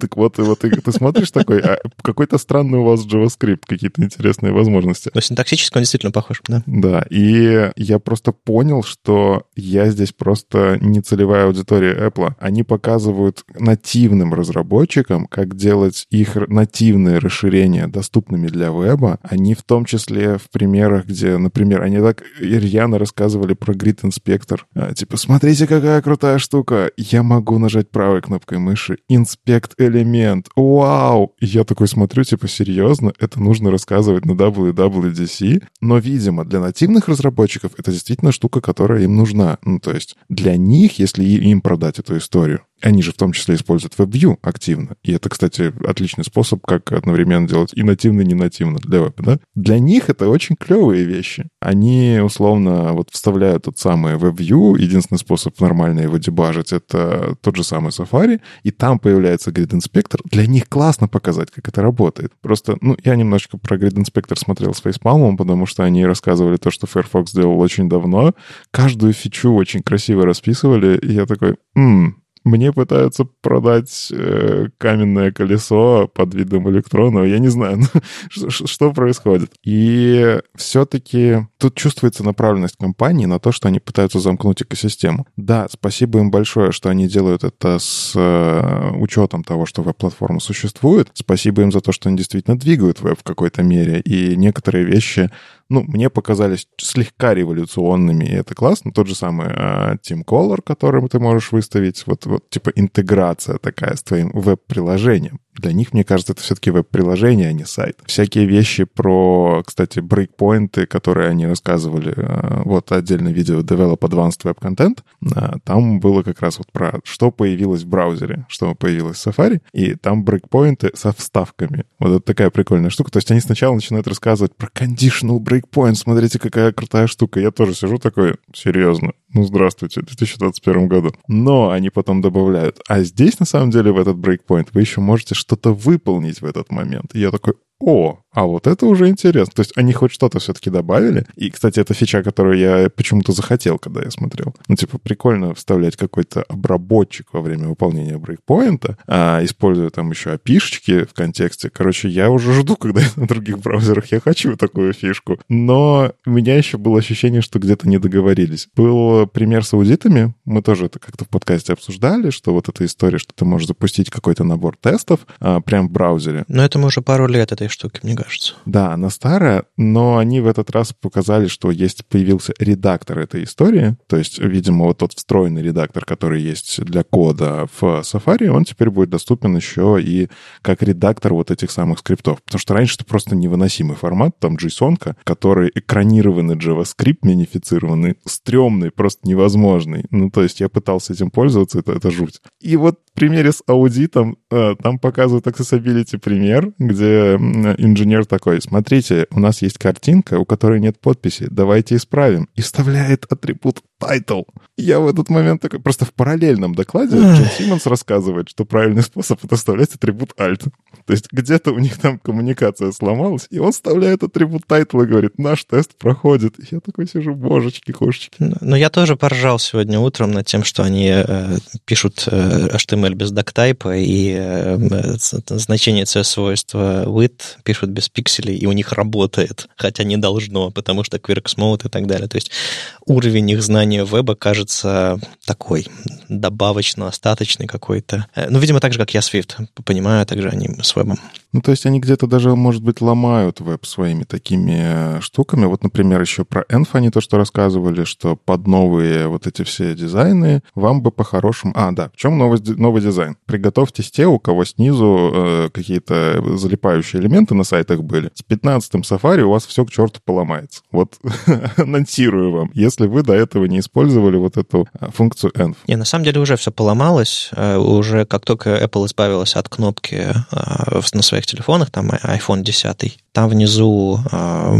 [SPEAKER 2] Так вот, и вот ты, ты смотришь такой, а какой-то странный у вас JavaScript, какие-то интересные возможности.
[SPEAKER 1] Но синтаксически он действительно похож, да?
[SPEAKER 2] Да, и я просто понял, что я здесь просто не целевая аудитория Apple. Они показывают нативным разработчикам, как делать их нативные расширения доступными для веба. Они в том числе в примерах, где, например, они так рьяно рассказывали про Grid Inspector. А, типа, смотрите, какая крутая штука. Я могу нажать правой кнопкой мыши. Inspect элемент. Вау! Я такой смотрю, типа, серьезно? Это нужно рассказывать на WWDC? Но, видимо, для нативных разработчиков это действительно штука, которая им нужна. Ну, то есть для них, если им продать эту историю, они же в том числе используют WebView активно. И это, кстати, отличный способ, как одновременно делать и нативно, и не нативно для веба, да? Для них это очень клевые вещи. Они, условно, вот вставляют тот самый WebView. Единственный способ нормально его дебажить — это тот же самый Safari. И там появляется Grid Inspector. Для них классно показать, как это работает. Просто, ну, я немножечко про Grid Inspector смотрел с фейспалмом, потому что они рассказывали то, что Firefox сделал очень давно. Каждую фичу очень красиво расписывали. И я такой, м мне пытаются продать э, каменное колесо под видом электрона. Я не знаю, ну, что происходит. И все-таки тут чувствуется направленность компании на то, что они пытаются замкнуть экосистему. Да, спасибо им большое, что они делают это с э, учетом того, что веб-платформа существует. Спасибо им за то, что они действительно двигают веб в какой-то мере. И некоторые вещи ну, мне показались слегка революционными, и это классно. Тот же самый э, Team Color, которым ты можешь выставить, вот, вот типа интеграция такая с твоим веб-приложением. Для них, мне кажется, это все-таки веб-приложение, а не сайт. Всякие вещи про, кстати, брейкпоинты, которые они рассказывали, э, вот отдельное видео Develop Advanced Web Content, э, там было как раз вот про что появилось в браузере, что появилось в Safari, и там брейкпоинты со вставками. Вот это такая прикольная штука. То есть они сначала начинают рассказывать про conditional breakpoint, смотрите, какая крутая штука. Я тоже сижу такой, серьезно, Ну, здравствуйте, в 2021 году. Но они потом добавляют, а здесь, на самом деле, в этот брейкпоинт вы еще можете что-то выполнить в этот момент. И я такой, о, а вот это уже интересно. То есть они хоть что-то все-таки добавили. И, кстати, это фича, которую я почему-то захотел, когда я смотрел. Ну, типа, прикольно вставлять какой-то обработчик во время выполнения брейкпоинта, а, используя там еще опишечки в контексте. Короче, я уже жду, когда на других браузерах я хочу такую фишку. Но у меня еще было ощущение, что где-то не договорились. Был пример с аудитами. Мы тоже это как-то в подкасте обсуждали, что вот эта история, что ты можешь запустить какой-то набор тестов а, прям в браузере.
[SPEAKER 1] Но это мы уже пару лет этой штуки, мне кажется.
[SPEAKER 2] Да, она старая, но они в этот раз показали, что есть появился редактор этой истории. То есть, видимо, вот тот встроенный редактор, который есть для кода в Safari, он теперь будет доступен еще и как редактор вот этих самых скриптов. Потому что раньше это просто невыносимый формат, там JSON, который экранированный JavaScript, минифицированный, стрёмный, просто невозможный. Ну, то есть я пытался этим пользоваться, это, это жуть. И вот в примере с аудитом э, там показывают accessibility пример, где инженер такой, смотрите, у нас есть картинка, у которой нет подписи, давайте исправим. И вставляет атрибут title. Я в этот момент такой, просто в параллельном докладе Джон Симмонс рассказывает, что правильный способ это вставлять атрибут alt. То есть где-то у них там коммуникация сломалась, и он вставляет атрибут title и говорит, наш тест проходит. И я такой сижу, божечки, кошечки.
[SPEAKER 1] Но я тоже поржал сегодня утром над тем, что они э, пишут э, HTML без доктайпа и э, э значение C-свойства with пишут без пикселей, и у них работает, хотя не должно, потому что Quirks Mode и так далее. То есть уровень их знаний понимание веба кажется такой добавочно-остаточный какой-то. Э, ну, видимо, так же, как я Swift понимаю, так же они с вебом.
[SPEAKER 2] Ну, то есть они где-то даже, может быть, ломают веб своими такими э, штуками. Вот, например, еще про Enf они то, что рассказывали, что под новые вот эти все дизайны вам бы по-хорошему... А, да, в чем новый, новый дизайн? Приготовьтесь те, у кого снизу э, какие-то залипающие элементы на сайтах были. С 15-м Safari у вас все к черту поломается. Вот анонсирую вам. Если вы до этого не использовали вот эту э, функцию Env.
[SPEAKER 1] Не, на самом деле уже все поломалось. Э, уже как только Apple избавилась от кнопки на своей своих телефонах, там iPhone 10, там внизу э,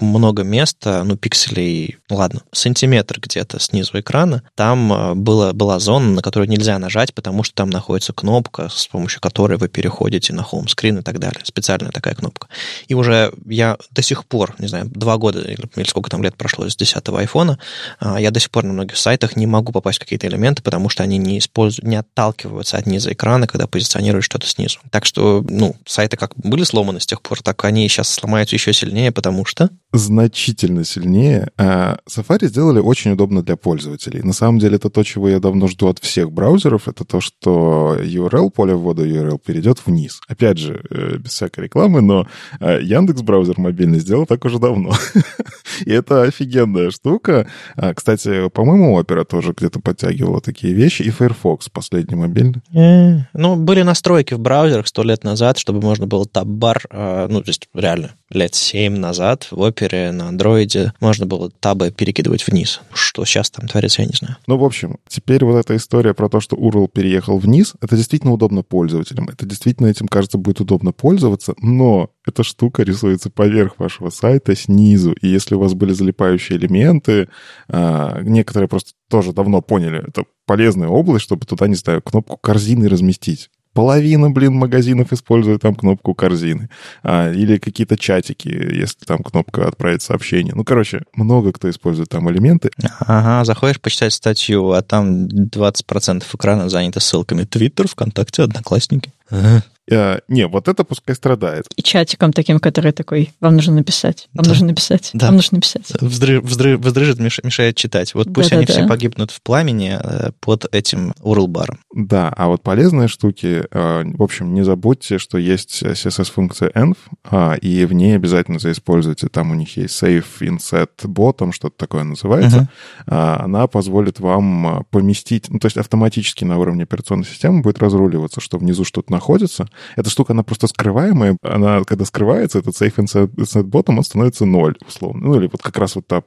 [SPEAKER 1] много места, ну, пикселей, ладно, сантиметр где-то снизу экрана, там э, было, была зона, на которую нельзя нажать, потому что там находится кнопка, с помощью которой вы переходите на хоум-скрин и так далее. Специальная такая кнопка. И уже я до сих пор, не знаю, два года или, сколько там лет прошло с 10-го айфона, э, я до сих пор на многих сайтах не могу попасть в какие-то элементы, потому что они не используют, не отталкиваются от низа экрана, когда позиционируют что-то снизу. Так что, ну, сайт сайты как были сломаны с тех пор, так они сейчас сломаются еще сильнее, потому что...
[SPEAKER 2] Значительно сильнее. А, Safari сделали очень удобно для пользователей. На самом деле это то, чего я давно жду от всех браузеров, это то, что URL, поле ввода URL перейдет вниз. Опять же, э, без всякой рекламы, но а, Яндекс браузер мобильный сделал так уже давно. И это офигенная штука. А, кстати, по-моему, Opera тоже где-то подтягивала такие вещи. И Firefox, последний мобильный.
[SPEAKER 1] Э, ну, были настройки в браузерах сто лет назад, чтобы можно было таб-бар, а, ну, то есть реально лет 7 назад в опере на андроиде можно было табы перекидывать вниз. Что сейчас там творится, я не знаю.
[SPEAKER 2] Ну, в общем, теперь вот эта история про то, что URL переехал вниз, это действительно удобно пользователям. Это действительно этим, кажется, будет удобно пользоваться, но эта штука рисуется поверх вашего сайта снизу. И если у вас были залипающие элементы, а, некоторые просто тоже давно поняли, это полезная область, чтобы туда, не знаю, кнопку корзины разместить. Половина, блин, магазинов использует там кнопку корзины. А, или какие-то чатики, если там кнопка отправить сообщение. Ну, короче, много кто использует там элементы.
[SPEAKER 1] Ага, заходишь почитать статью, а там 20% экрана занято ссылками. Твиттер, ВКонтакте, Одноклассники.
[SPEAKER 2] Ага. Uh, не, вот это пускай страдает.
[SPEAKER 3] И чатиком таким, который такой, вам нужно написать, вам да. нужно написать, да. вам нужно написать.
[SPEAKER 1] Вздры, вздры, вздрыжит, мешает читать. Вот пусть да, они да, все да. погибнут в пламени э, под этим URL-баром.
[SPEAKER 2] Да, а вот полезные штуки, э, в общем, не забудьте, что есть CSS-функция env, а, и в ней обязательно заиспользуйте. Там у них есть save inset bottom, что-то такое называется. Uh-huh. Она позволит вам поместить, ну, то есть автоматически на уровне операционной системы будет разруливаться, что внизу что-то находится, Эта штука, она просто скрываемая. Она, когда скрывается, этот safe inside bottom, он становится ноль, условно. Ну, или вот как раз вот та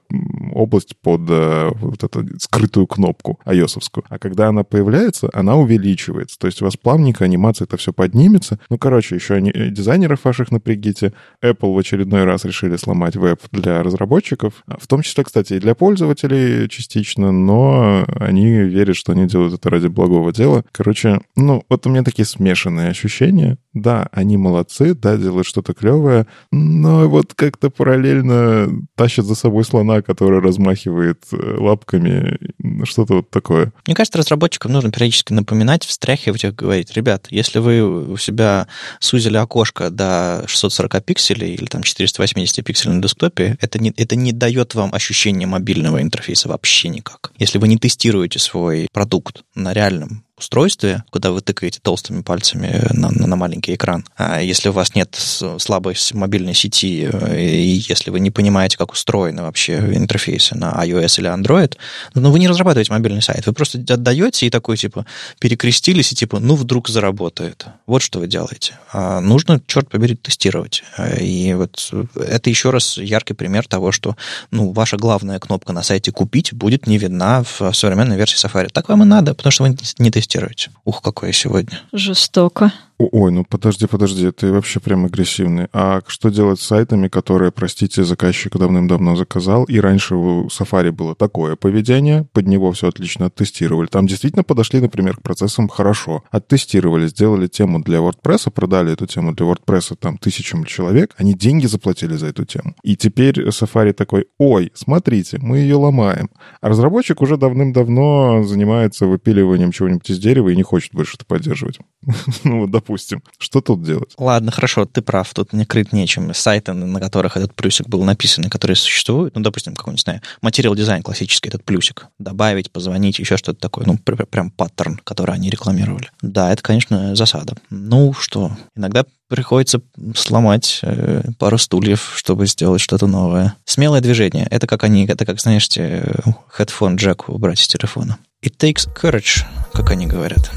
[SPEAKER 2] область под э, вот эту скрытую кнопку ios -овскую. А когда она появляется, она увеличивается. То есть у вас плавненько анимация это все поднимется. Ну, короче, еще они, э, дизайнеров ваших напрягите. Apple в очередной раз решили сломать веб для разработчиков. В том числе, кстати, и для пользователей частично, но они верят, что они делают это ради благого дела. Короче, ну, вот у меня такие смешанные ощущения. Да, они молодцы, да, делают что-то клевое, но вот как-то параллельно тащат за собой слона, который размахивает э, лапками, что-то вот такое.
[SPEAKER 1] Мне кажется, разработчикам нужно периодически напоминать, встряхивать их, говорить, ребят, если вы у себя сузили окошко до 640 пикселей или там 480 пикселей на десктопе, это не, это не дает вам ощущения мобильного интерфейса вообще никак. Если вы не тестируете свой продукт на реальном устройстве, куда вы тыкаете толстыми пальцами на, на маленький экран. А если у вас нет слабой мобильной сети, э, и если вы не понимаете, как устроены вообще интерфейсы на iOS или Android, ну, вы не разрабатываете мобильный сайт. Вы просто отдаете и такой, типа, перекрестились, и типа, ну, вдруг заработает. Вот что вы делаете. А нужно, черт побери, тестировать. И вот это еще раз яркий пример того, что, ну, ваша главная кнопка на сайте «Купить» будет не видна в современной версии Safari. Так вам и надо, потому что вы не тестируете тестировать. Ух, какое сегодня.
[SPEAKER 3] Жестоко.
[SPEAKER 2] Ой, ну подожди, подожди, ты вообще прям агрессивный. А что делать с сайтами, которые, простите, заказчик давным-давно заказал, и раньше у Safari было такое поведение, под него все отлично оттестировали. Там действительно подошли, например, к процессам хорошо. Оттестировали, сделали тему для WordPress, продали эту тему для WordPress там тысячам человек, они деньги заплатили за эту тему. И теперь Safari такой, ой, смотрите, мы ее ломаем. А разработчик уже давным-давно занимается выпиливанием чего-нибудь из дерева и не хочет больше это поддерживать. Ну, допустим. Что тут делать?
[SPEAKER 1] Ладно, хорошо, ты прав, тут не крыть нечем. Сайты, на которых этот плюсик был написан, которые существуют, ну, допустим, какой-нибудь, знаю, материал дизайн классический, этот плюсик, добавить, позвонить, еще что-то такое, ну, прям паттерн, который они рекламировали. Да, это, конечно, засада. Ну, что, иногда приходится сломать э, пару стульев, чтобы сделать что-то новое. Смелое движение. Это как они, это как, знаешь, headphone джек убрать из телефона. It takes courage, как они говорят.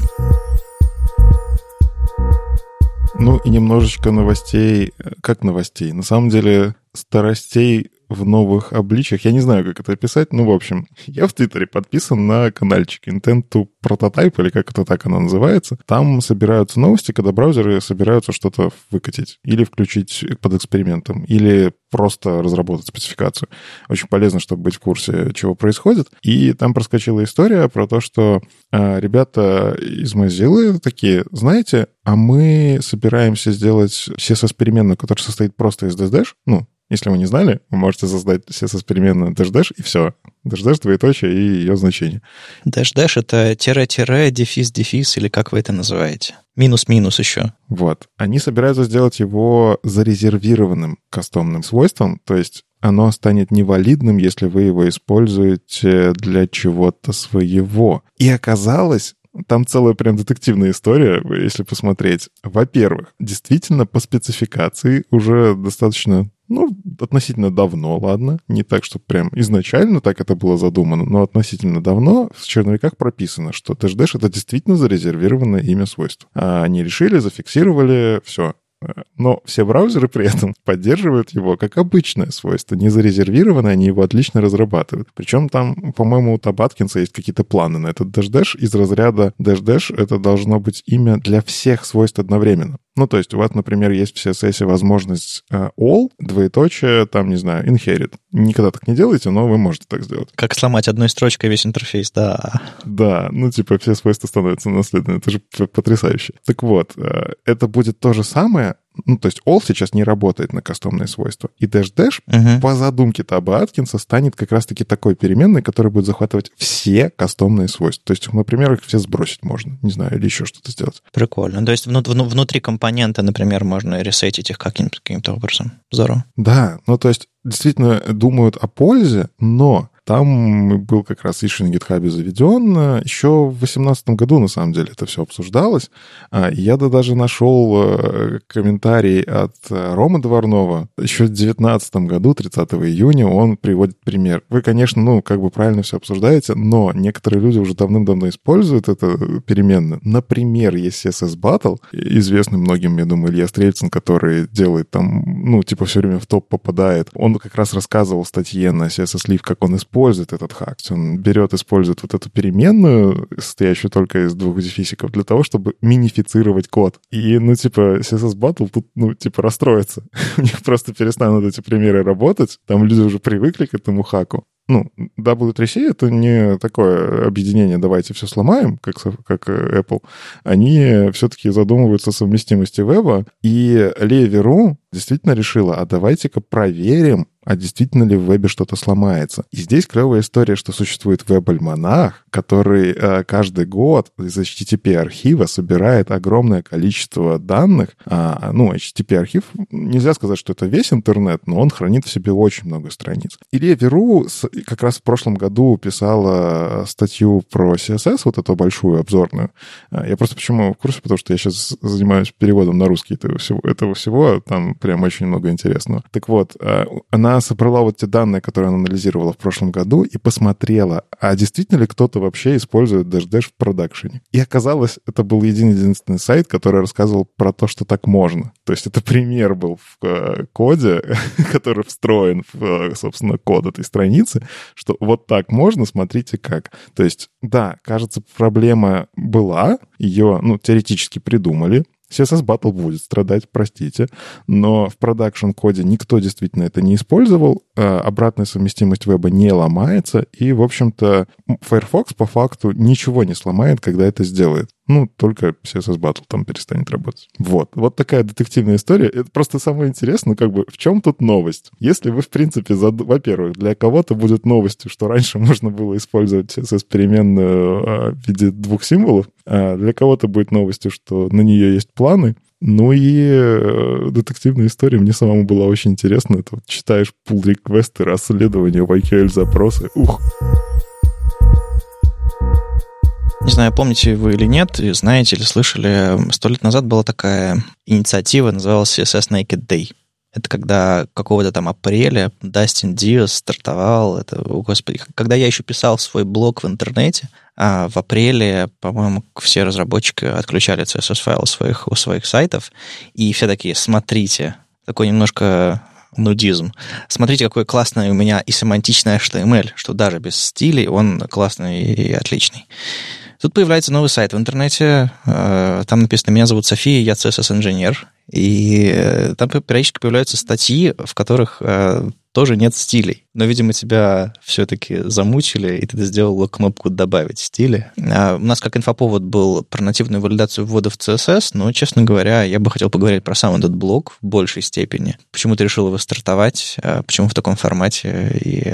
[SPEAKER 2] Ну и немножечко новостей, как новостей. На самом деле старостей в новых обличиях. Я не знаю, как это описать. Ну, в общем, я в Твиттере подписан на каналчик Intent to Prototype, или как это так оно называется. Там собираются новости, когда браузеры собираются что-то выкатить или включить под экспериментом, или просто разработать спецификацию. Очень полезно, чтобы быть в курсе, чего происходит. И там проскочила история про то, что э, ребята из Mozilla такие, знаете, а мы собираемся сделать CSS-переменную, которая состоит просто из DSDash, ну, если вы не знали, вы можете создать CSS переменную dash-dash, и все. Dash-dash, двоеточие и ее значение.
[SPEAKER 1] Dash-dash — это тире-тире, дефис-дефис, или как вы это называете? Минус-минус еще.
[SPEAKER 2] Вот. Они собираются сделать его зарезервированным кастомным свойством, то есть оно станет невалидным, если вы его используете для чего-то своего. И оказалось, там целая прям детективная история, если посмотреть. Во-первых, действительно по спецификации уже достаточно ну, относительно давно, ладно. Не так, что прям изначально так это было задумано, но относительно давно в черновиках прописано, что Dash это действительно зарезервированное имя свойства. А они решили, зафиксировали, все, но все браузеры при этом поддерживают его как обычное свойство, не зарезервированное, они его отлично разрабатывают. Причем там, по-моему, у Табаткинса есть какие-то планы на этот dash-dash из разряда dash-dash это должно быть имя для всех свойств одновременно. Ну, то есть у вас, например, есть в CSS возможность э, all, двоеточие, там, не знаю, inherit. Никогда так не делайте, но вы можете так сделать.
[SPEAKER 1] Как сломать одной строчкой весь интерфейс, да.
[SPEAKER 2] Да, ну, типа, все свойства становятся наследными. Это же потрясающе. Так вот, э, это будет то же самое, ну, то есть all сейчас не работает на кастомные свойства. И dash-dash угу. по задумке Таба Аткинса станет как раз-таки такой переменной, которая будет захватывать все кастомные свойства. То есть, например, их все сбросить можно, не знаю, или еще что-то сделать.
[SPEAKER 1] Прикольно. То есть внутри компонента, например, можно ресетить их каким-то каким образом. Здорово.
[SPEAKER 2] Да, ну то есть действительно думают о пользе, но там был как раз issue на GitHub заведен. Еще в 2018 году, на самом деле, это все обсуждалось. А, я даже нашел э, комментарий от Ромы Дворнова. Еще в 2019 году, 30 июня, он приводит пример. Вы, конечно, ну, как бы правильно все обсуждаете, но некоторые люди уже давным-давно используют это переменную. Например, есть CSS Battle, известный многим, я думаю, Илья Стрельцин, который делает там, ну, типа все время в топ попадает. Он как раз рассказывал статье на CSS Live, как он использует этот хак. Он берет, использует вот эту переменную, состоящую только из двух дефисиков, для того, чтобы минифицировать код. И, ну, типа, CSS Battle тут, ну, типа, расстроится. У них просто перестанут эти примеры работать. Там люди уже привыкли к этому хаку ну, W3C — это не такое объединение «давайте все сломаем», как, как Apple. Они все-таки задумываются о совместимости веба, и Levi.ru действительно решила, а давайте-ка проверим, а действительно ли в вебе что-то сломается. И здесь клевая история, что существует веб-альманах, который э, каждый год из HTTP-архива собирает огромное количество данных. А, ну, HTTP-архив, нельзя сказать, что это весь интернет, но он хранит в себе очень много страниц. Илья Веру как раз в прошлом году писала статью про CSS, вот эту большую обзорную. А, я просто почему в курсе, потому что я сейчас занимаюсь переводом на русский этого всего, этого всего там прям очень много интересного. Так вот, э, она собрала вот те данные, которые она анализировала в прошлом году, и посмотрела, а действительно ли кто-то вообще использует Dash в продакшене. И оказалось, это был един-единственный сайт, который рассказывал про то, что так можно. То есть это пример был в э, коде, который встроен в, э, собственно, код этой страницы, что вот так можно, смотрите как. То есть, да, кажется, проблема была, ее, ну, теоретически придумали, CSS Battle будет страдать, простите, но в продакшн-коде никто действительно это не использовал, а обратная совместимость веба не ломается, и, в общем-то, Firefox по факту ничего не сломает, когда это сделает. Ну, только CSS Battle там перестанет работать. Вот. Вот такая детективная история. Это просто самое интересное, как бы, в чем тут новость? Если вы, в принципе, зад... во-первых, для кого-то будет новостью, что раньше можно было использовать CSS переменную а, в виде двух символов, а для кого-то будет новостью, что на нее есть планы, ну и э, детективная история мне самому была очень интересна. Это вот читаешь pull реквесты расследования, YQL запросы. Ух!
[SPEAKER 1] Не знаю, помните вы или нет, знаете или слышали, сто лет назад была такая инициатива, называлась CSS Naked Day. Это когда какого-то там апреля Дастин Диас стартовал. Это, о господи, когда я еще писал свой блог в интернете, а в апреле, по-моему, все разработчики отключали CSS-файл своих, у своих сайтов, и все такие, смотрите, такой немножко нудизм. Смотрите, какой классный у меня и семантичный HTML, что даже без стилей он классный и отличный. Тут появляется новый сайт в интернете, э, там написано «Меня зовут София, я CSS-инженер», и э, там периодически появляются статьи, в которых э, тоже нет стилей. Но, видимо, тебя все-таки замучили, и ты сделал кнопку «Добавить стили». А у нас как инфоповод был про нативную валидацию ввода в CSS, но, честно говоря, я бы хотел поговорить про сам этот блок в большей степени. Почему ты решил его стартовать, а почему в таком формате, и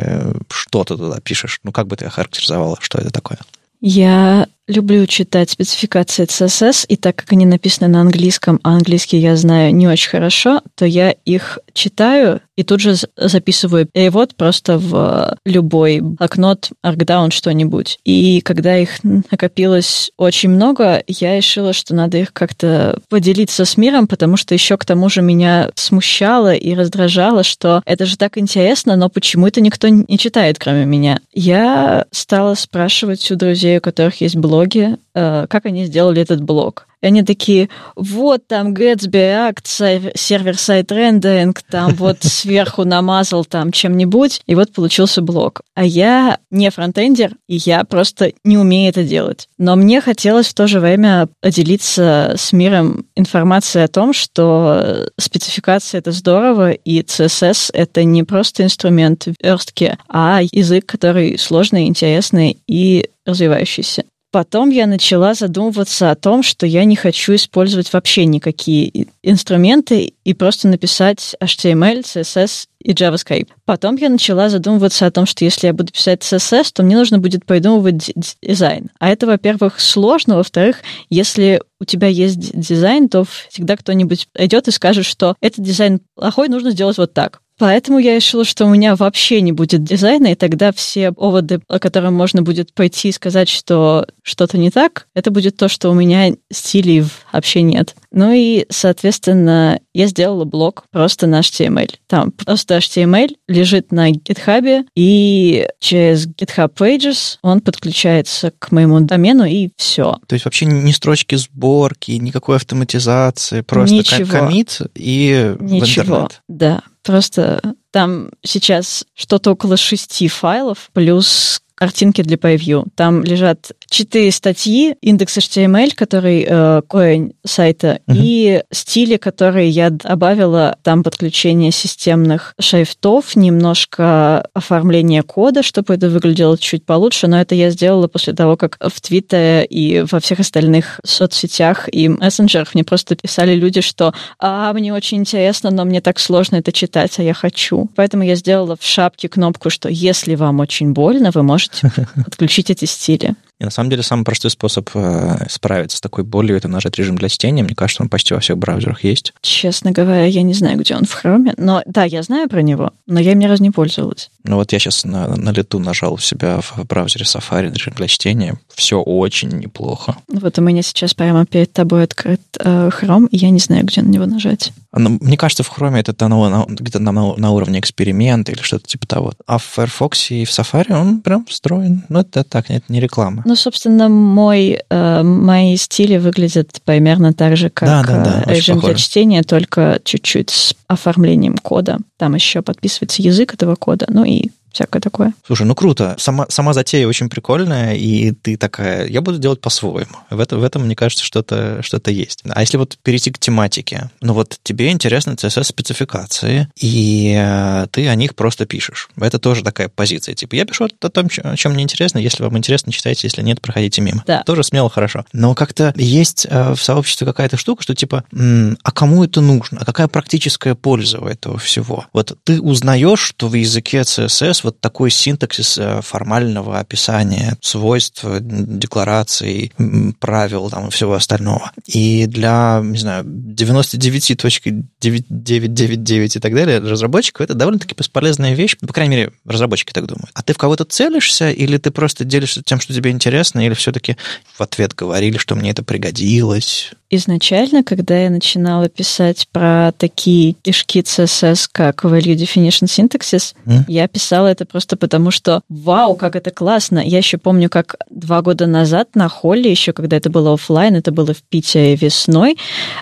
[SPEAKER 1] что ты туда пишешь? Ну, как бы ты охарактеризовала, что это такое?
[SPEAKER 3] Я люблю читать спецификации CSS, и так как они написаны на английском, а английский я знаю не очень хорошо, то я их читаю и тут же записываю перевод просто в любой блокнот, Arcdown, что-нибудь. И когда их накопилось очень много, я решила, что надо их как-то поделиться с миром, потому что еще к тому же меня смущало и раздражало, что это же так интересно, но почему это никто не читает, кроме меня. Я стала спрашивать у друзей, у которых есть блоги, э, как они сделали этот блог. И они такие, вот там Gatsby React, сервер-сайт рендеринг, там вот сверху намазал там чем-нибудь, и вот получился блок. А я не фронтендер, и я просто не умею это делать. Но мне хотелось в то же время поделиться с миром информацией о том, что спецификация — это здорово, и CSS — это не просто инструмент в верстке, а язык, который сложный, интересный и развивающийся. Потом я начала задумываться о том, что я не хочу использовать вообще никакие инструменты и просто написать HTML, CSS и JavaScript. Потом я начала задумываться о том, что если я буду писать CSS, то мне нужно будет придумывать дизайн. А это, во-первых, сложно. Во-вторых, если у тебя есть дизайн, то всегда кто-нибудь идет и скажет, что этот дизайн плохой, нужно сделать вот так. Поэтому я решила, что у меня вообще не будет дизайна, и тогда все поводы, о которых можно будет пойти и сказать, что что-то не так, это будет то, что у меня стилей вообще нет. Ну и, соответственно, я сделала блог просто на HTML. Там просто HTML лежит на GitHub, и через GitHub Pages он подключается к моему домену, и все.
[SPEAKER 1] То есть вообще ни строчки сборки, никакой автоматизации, просто Ничего. как комит и Ничего. в интернет.
[SPEAKER 3] Да, просто там сейчас что-то около шести файлов, плюс картинки для PayView. Там лежат четыре статьи, индекс HTML, который э, корень сайта, uh-huh. и стили, которые я добавила, там подключение системных шрифтов, немножко оформление кода, чтобы это выглядело чуть получше, но это я сделала после того, как в Твиттере и во всех остальных соцсетях и мессенджерах мне просто писали люди, что «А, мне очень интересно, но мне так сложно это читать, а я хочу». Поэтому я сделала в шапке кнопку, что если вам очень больно, вы можете можете отключить эти стили.
[SPEAKER 1] И на самом деле самый простой способ э, справиться с такой болью это нажать режим для чтения. Мне кажется, он почти во всех браузерах есть.
[SPEAKER 3] Честно говоря, я не знаю, где он в Chrome. Но да, я знаю про него, но я им ни разу не пользовалась.
[SPEAKER 1] Ну вот я сейчас на, на лету нажал у себя в браузере Safari режим для чтения. Все очень неплохо.
[SPEAKER 3] Вот у меня сейчас прямо перед тобой открыт э, Chrome, и я не знаю, где на него нажать.
[SPEAKER 1] Но, мне кажется, в Chrome это на, на, где-то на, на уровне эксперимента или что-то типа того. А в Firefox и в Safari он прям встроен. Ну, это так, это не реклама.
[SPEAKER 3] Ну, собственно, мой, э, мои стили выглядят примерно так же, как да, да, да, режим для чтения, только чуть-чуть с оформлением кода. Там еще подписывается язык этого кода, ну и всякое такое.
[SPEAKER 1] Слушай, ну круто. Сама, сама затея очень прикольная, и ты такая, я буду делать по-своему. В, это, в этом, мне кажется, что-то что есть. А если вот перейти к тематике, ну вот тебе интересны CSS-спецификации, и э, ты о них просто пишешь. Это тоже такая позиция. Типа, я пишу о том, о чем мне интересно, если вам интересно, читайте, если нет, проходите мимо.
[SPEAKER 3] Да.
[SPEAKER 1] Тоже смело хорошо. Но как-то есть э, в сообществе какая-то штука, что типа, а кому это нужно? А какая практическая польза у этого всего? Вот ты узнаешь, что в языке CSS вот такой синтаксис э, формального описания свойств, деклараций, правил там, и всего остального. И для, не знаю, 99.999 и так далее разработчиков это довольно-таки бесполезная вещь. По крайней мере, разработчики так думают. А ты в кого-то целишься, или ты просто делишься тем, что тебе интересно, или все-таки в ответ говорили, что мне это пригодилось?
[SPEAKER 3] Изначально, когда я начинала писать про такие кишки CSS, как Value Definition Syntaxis, mm. я писала это просто потому, что вау, как это классно. Я еще помню, как два года назад на Холле, еще когда это было офлайн, это было в Питере весной,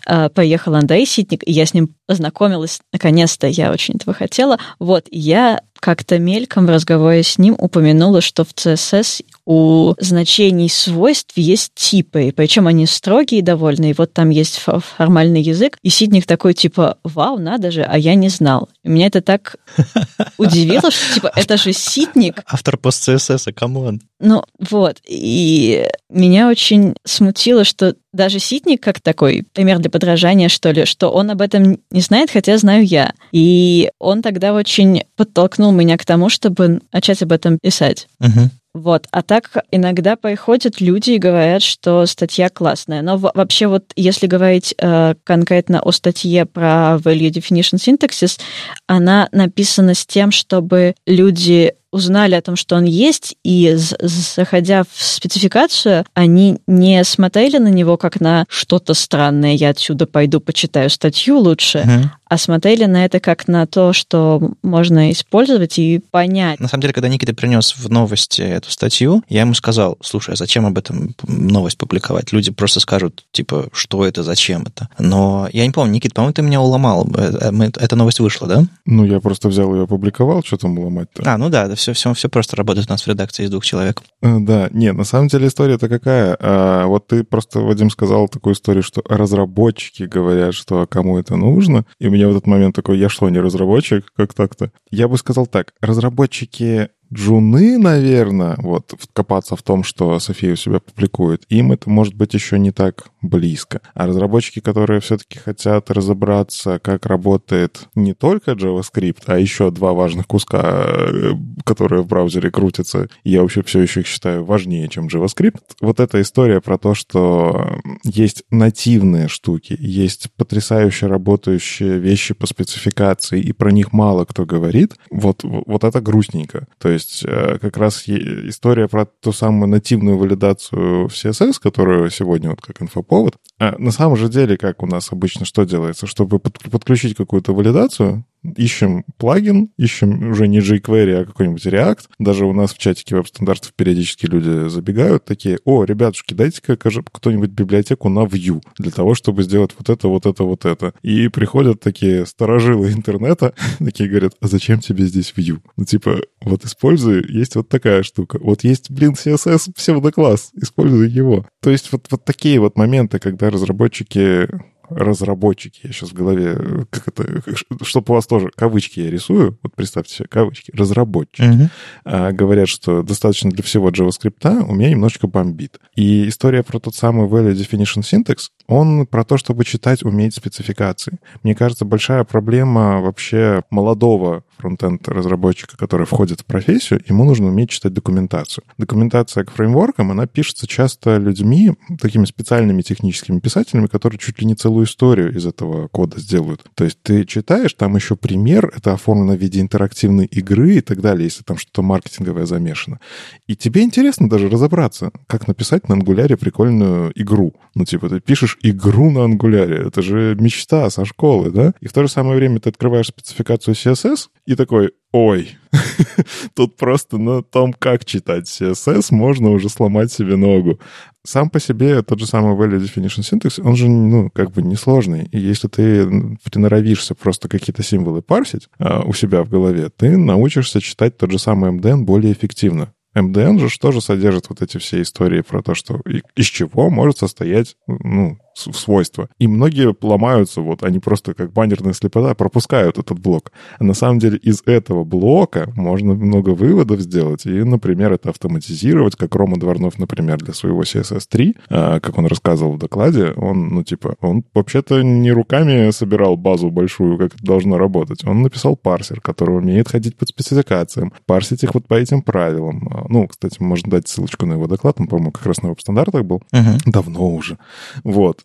[SPEAKER 3] а, поехал Андрей Ситник, и я с ним познакомилась, наконец-то, я очень этого хотела. Вот, я как-то мельком в разговоре с ним упомянула, что в CSS у значений свойств есть типы, причем они строгие довольно, и вот там есть формальный язык, и Ситник такой типа, вау, надо же, а я не знал. И меня это так удивило, что типа это же Ситник.
[SPEAKER 1] Автор PostCSS, come on.
[SPEAKER 3] Ну вот, и меня очень смутило, что даже Ситник, как такой пример для подражания, что ли, что он об этом не знает, хотя знаю я. И он тогда очень подтолкнул меня к тому, чтобы начать об этом писать.
[SPEAKER 1] Угу.
[SPEAKER 3] Вот. А так иногда приходят люди и говорят, что статья классная. Но вообще вот если говорить э, конкретно о статье про Value Definition Syntaxis, она написана с тем, чтобы люди узнали о том, что он есть, и заходя в спецификацию, они не смотрели на него как на что-то странное, я отсюда пойду почитаю статью лучше, угу. а смотрели на это как на то, что можно использовать и понять.
[SPEAKER 1] На самом деле, когда Никита принес в новости эту статью, я ему сказал, слушай, а зачем об этом новость публиковать? Люди просто скажут, типа, что это, зачем это? Но я не помню, Никит, по-моему, ты меня уломал. Э, э, эта новость вышла, да?
[SPEAKER 2] Ну, я просто взял ее опубликовал, что там уломать-то?
[SPEAKER 1] А, ну да, все, все, все просто работает у нас в редакции из двух человек.
[SPEAKER 2] Э, да, не, на самом деле история-то какая? А, вот ты просто, Вадим, сказал такую историю, что разработчики говорят, что кому это нужно, и у меня в этот момент такой, я что, не разработчик? Как так-то? Я бы сказал так, разработчики джуны, наверное, вот, копаться в том, что София у себя публикует, им это может быть еще не так близко. А разработчики, которые все-таки хотят разобраться, как работает не только JavaScript, а еще два важных куска, э, которые в браузере крутятся, я вообще все еще их считаю важнее, чем JavaScript. Вот эта история про то, что есть нативные штуки, есть потрясающе работающие вещи по спецификации, и про них мало кто говорит, вот, вот это грустненько. То есть э, как раз история про ту самую нативную валидацию в CSS, которую сегодня вот как инфоповод, а на самом же деле, как у нас обычно что делается, чтобы подключить какую-то валидацию, ищем плагин, ищем уже не jQuery, а какой-нибудь React. Даже у нас в чатике веб-стандартов периодически люди забегают такие, о, ребятушки, дайте-ка кто-нибудь библиотеку на Vue для того, чтобы сделать вот это, вот это, вот это. И приходят такие сторожилы интернета, такие говорят, а зачем тебе здесь Vue? Ну, типа, вот используй, есть вот такая штука. Вот есть, блин, CSS псевдокласс, используй его. То есть вот, вот такие вот моменты, когда разработчики разработчики, я сейчас в голове, как это, чтобы у вас тоже кавычки я рисую, вот представьте себе кавычки, разработчики, uh-huh. а, говорят, что достаточно для всего JavaScript, у меня немножечко бомбит. И история про тот самый Value Definition Syntax, он про то, чтобы читать, уметь спецификации. Мне кажется, большая проблема вообще молодого фронтенд разработчика, который входит в профессию, ему нужно уметь читать документацию. Документация к фреймворкам, она пишется часто людьми, такими специальными техническими писателями, которые чуть ли не целую историю из этого кода сделают. То есть ты читаешь, там еще пример, это оформлено в виде интерактивной игры и так далее, если там что-то маркетинговое замешано. И тебе интересно даже разобраться, как написать на ангуляре прикольную игру. Ну, типа, ты пишешь игру на ангуляре. Это же мечта со школы, да? И в то же самое время ты открываешь спецификацию CSS и такой, ой, тут просто на том, как читать CSS, можно уже сломать себе ногу. Сам по себе тот же самый Value Definition Syntax, он же, ну, как бы несложный. И если ты приноровишься просто какие-то символы парсить а, у себя в голове, ты научишься читать тот же самый MDN более эффективно. MDN же тоже содержит вот эти все истории про то, что из чего может состоять, ну, свойства. И многие ломаются, вот они просто как баннерная слепота пропускают этот блок. А на самом деле из этого блока можно много выводов сделать. И, например, это автоматизировать, как Рома Дворнов, например, для своего CSS3, а, как он рассказывал в докладе, он, ну, типа, он вообще-то не руками собирал базу большую, как это должно работать. Он написал парсер, который умеет ходить под спецификациям, парсить их вот по этим правилам. А, ну, кстати, можно дать ссылочку на его доклад, он, по-моему, как раз на веб-стандартах был. Uh-huh. Давно уже. Вот.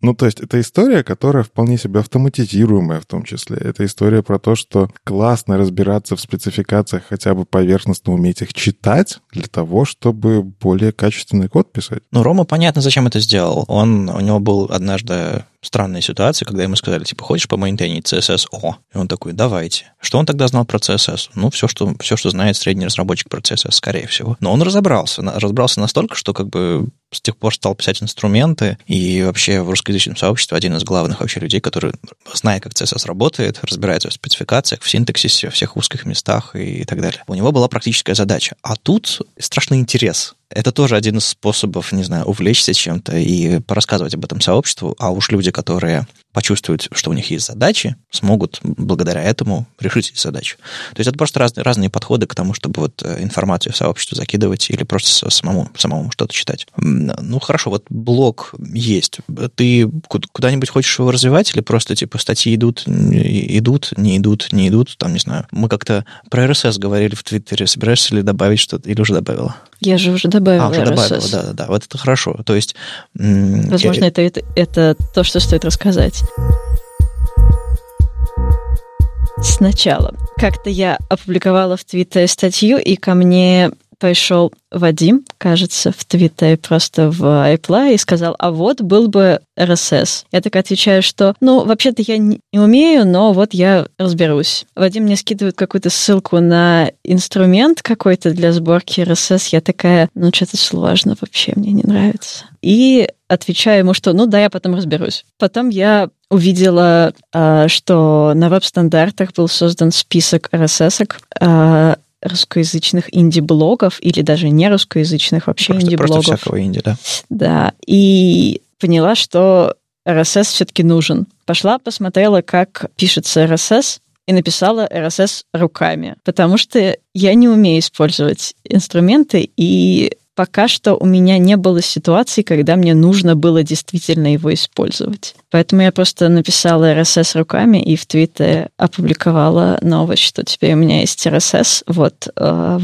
[SPEAKER 2] Ну, то есть это история, которая вполне себе автоматизируемая в том числе. Это история про то, что классно разбираться в спецификациях, хотя бы поверхностно уметь их читать для того, чтобы более качественный код писать.
[SPEAKER 1] Ну, Рома, понятно, зачем это сделал. Он, у него был однажды странная ситуация, когда ему сказали, типа, хочешь помейнтейнить CSS? О, и он такой, давайте. Что он тогда знал про CSS? Ну, все, что, все, что знает средний разработчик про CSS, скорее всего. Но он разобрался. Разобрался настолько, что как бы с тех пор стал писать инструменты, и вообще в русскоязычном сообществе один из главных вообще людей, который, зная, как CSS работает, разбирается в спецификациях, в синтаксисе, во всех узких местах и так далее. У него была практическая задача. А тут страшный интерес. Это тоже один из способов, не знаю, увлечься чем-то и порассказывать об этом сообществу, а уж люди, которые почувствуют, что у них есть задачи, смогут благодаря этому решить эти задачи. То есть это просто разные, разные подходы к тому, чтобы вот э, информацию в сообщество закидывать или просто самому, самому что-то читать. Ну, хорошо, вот блог есть. Ты куда-нибудь хочешь его развивать или просто, типа, статьи идут, идут, не идут, не идут, там, не знаю. Мы как-то про RSS говорили в Твиттере. Собираешься ли добавить что-то или уже добавила?
[SPEAKER 3] Я же уже добавила
[SPEAKER 1] А, уже RSS. добавила, да-да-да. Вот это хорошо. То есть...
[SPEAKER 3] Возможно, я... это, это, это то, что стоит рассказать. Сначала. Как-то я опубликовала в Твиттере статью, и ко мне пришел Вадим, кажется, в Твиттере, просто в Apple, и сказал, а вот был бы RSS. Я так отвечаю, что, ну, вообще-то я не умею, но вот я разберусь. Вадим мне скидывает какую-то ссылку на инструмент какой-то для сборки RSS. Я такая, ну, что-то сложно вообще, мне не нравится. И отвечаю ему, что, ну, да, я потом разберусь. Потом я увидела, а, что на веб-стандартах был создан список RSS, русскоязычных инди-блогов или даже не русскоязычных вообще инди-блогов.
[SPEAKER 1] Просто всякого инди, да.
[SPEAKER 3] Да, и поняла, что RSS все-таки нужен. Пошла, посмотрела, как пишется RSS, и написала RSS руками, потому что я не умею использовать инструменты, и пока что у меня не было ситуации, когда мне нужно было действительно его использовать. Поэтому я просто написала RSS руками и в Твиттере опубликовала новость, что теперь у меня есть RSS. Вот э,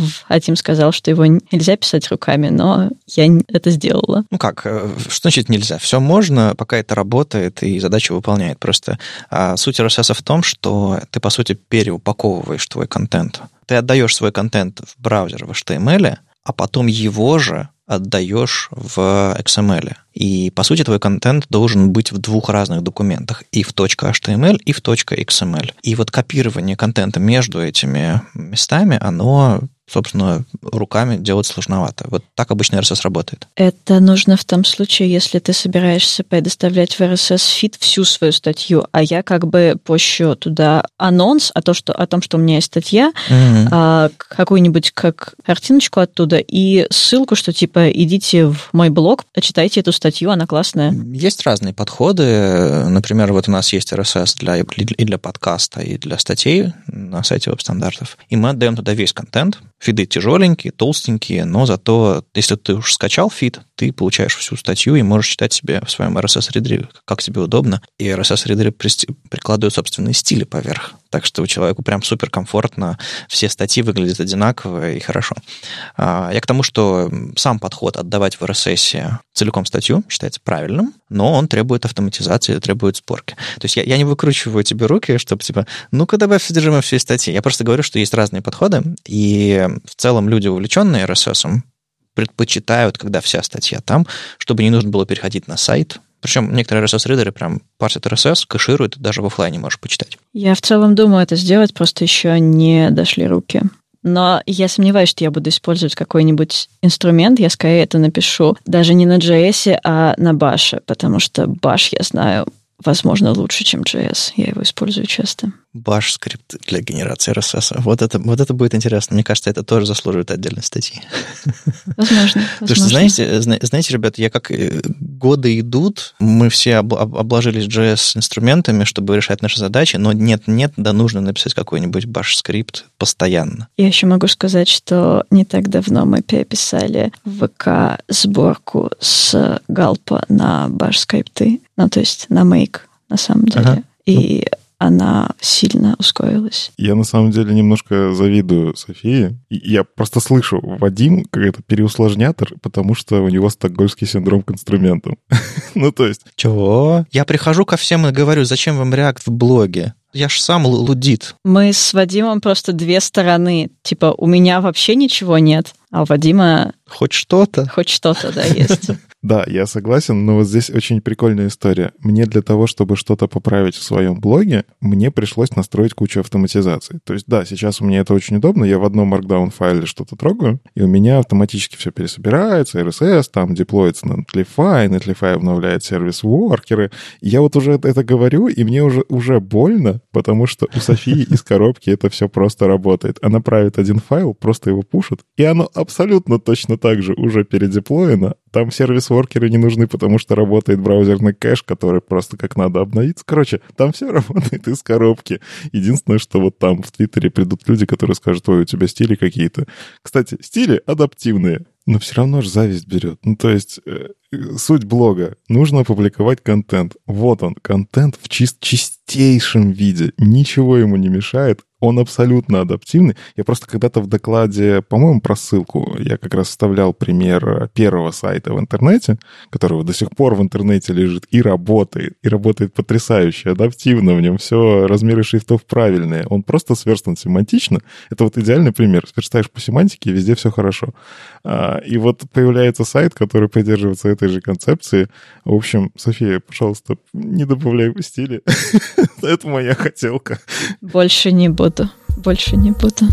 [SPEAKER 3] сказал, что его нельзя писать руками, но я это сделала.
[SPEAKER 1] Ну как, э, что значит нельзя? Все можно, пока это работает и задачу выполняет. Просто а суть RSS в том, что ты, по сути, переупаковываешь твой контент. Ты отдаешь свой контент в браузер в HTML, а потом его же отдаешь в XML. И, по сути, твой контент должен быть в двух разных документах, и в .html, и в .xml. И вот копирование контента между этими местами, оно собственно, руками делать сложновато. Вот так обычно RSS работает.
[SPEAKER 3] Это нужно в том случае, если ты собираешься предоставлять в RSS фид всю свою статью, а я как бы пощу туда анонс о, том, что, о том, что у меня есть статья, mm-hmm. а, какую-нибудь как картиночку оттуда и ссылку, что типа идите в мой блог, читайте эту статью, она классная.
[SPEAKER 1] Есть разные подходы. Например, вот у нас есть RSS для, и для подкаста, и для статей на сайте веб-стандартов. И мы отдаем туда весь контент, Фиды тяжеленькие, толстенькие, но зато, если ты уж скачал фид, ты получаешь всю статью и можешь читать себе в своем RSS-ридере, как тебе удобно. И RSS-ридеры прикладывают собственные стили поверх. Так что человеку прям супер комфортно, все статьи выглядят одинаково и хорошо. А, я к тому, что сам подход отдавать в RSS целиком статью считается правильным, но он требует автоматизации, требует сборки. То есть я, я не выкручиваю тебе руки, чтобы типа, ну-ка добавь содержимое всей статьи. Я просто говорю, что есть разные подходы, и в целом люди, увлеченные RSS, предпочитают, когда вся статья там, чтобы не нужно было переходить на сайт, причем некоторые RSS-ридеры прям парсят RSS, кэшируют, даже в офлайне можешь почитать.
[SPEAKER 3] Я в целом думаю это сделать, просто еще не дошли руки. Но я сомневаюсь, что я буду использовать какой-нибудь инструмент. Я скорее это напишу даже не на JS, а на Bash, потому что Bash, я знаю, возможно, лучше, чем JS. Я его использую часто.
[SPEAKER 1] Bash скрипт для генерации RSS. Вот это, вот это будет интересно. Мне кажется, это тоже заслуживает отдельной статьи.
[SPEAKER 3] Возможно.
[SPEAKER 1] Потому что, знаете, знаете, ребята, я как э, годы идут, мы все обложились JS-инструментами, чтобы решать наши задачи, но нет-нет, да нужно написать какой-нибудь Bash скрипт постоянно.
[SPEAKER 3] Я еще могу сказать, что не так давно мы переписали в ВК сборку с галпа на Bash скрипты, ну, то есть на make, на самом деле. Ага. И она сильно ускорилась.
[SPEAKER 2] Я на самом деле немножко завидую Софии. Я просто слышу, Вадим какой-то переусложнятор, потому что у него стокгольмский синдром к инструментам. ну, то есть...
[SPEAKER 1] Чего? Я прихожу ко всем и говорю, зачем вам React в блоге? Я ж сам лудит.
[SPEAKER 3] Мы с Вадимом просто две стороны. Типа, у меня вообще ничего нет, а у Вадима...
[SPEAKER 1] Хоть что-то.
[SPEAKER 3] Хоть что-то, да, есть.
[SPEAKER 2] Да, я согласен, но вот здесь очень прикольная история. Мне для того, чтобы что-то поправить в своем блоге, мне пришлось настроить кучу автоматизаций. То есть, да, сейчас у меня это очень удобно, я в одном Markdown файле что-то трогаю, и у меня автоматически все пересобирается, RSS, там деплоится на Netlify, Netlify обновляет сервис-воркеры. Я вот уже это говорю, и мне уже, уже больно, потому что у Софии из коробки это все просто работает. Она правит один файл, просто его пушит, и оно абсолютно точно так же уже передеплоено, там сервис-воркеры не нужны, потому что работает браузерный кэш, который просто как надо обновиться. Короче, там все работает из коробки. Единственное, что вот там в Твиттере придут люди, которые скажут, ой, у тебя стили какие-то. Кстати, стили адаптивные. Но все равно же зависть берет. Ну, то есть, э, суть блога. Нужно опубликовать контент. Вот он, контент в чист чистейшем виде. Ничего ему не мешает он абсолютно адаптивный. Я просто когда-то в докладе, по-моему, про ссылку, я как раз вставлял пример первого сайта в интернете, которого до сих пор в интернете лежит и работает. И работает потрясающе, адаптивно, в нем все, размеры шрифтов правильные. Он просто сверстан семантично. Это вот идеальный пример. Сверстаешь по семантике, везде все хорошо. А, и вот появляется сайт, который придерживается этой же концепции. В общем, София, пожалуйста, не добавляй в стиле. Это моя хотелка.
[SPEAKER 3] Больше не буду буду. Больше не буду.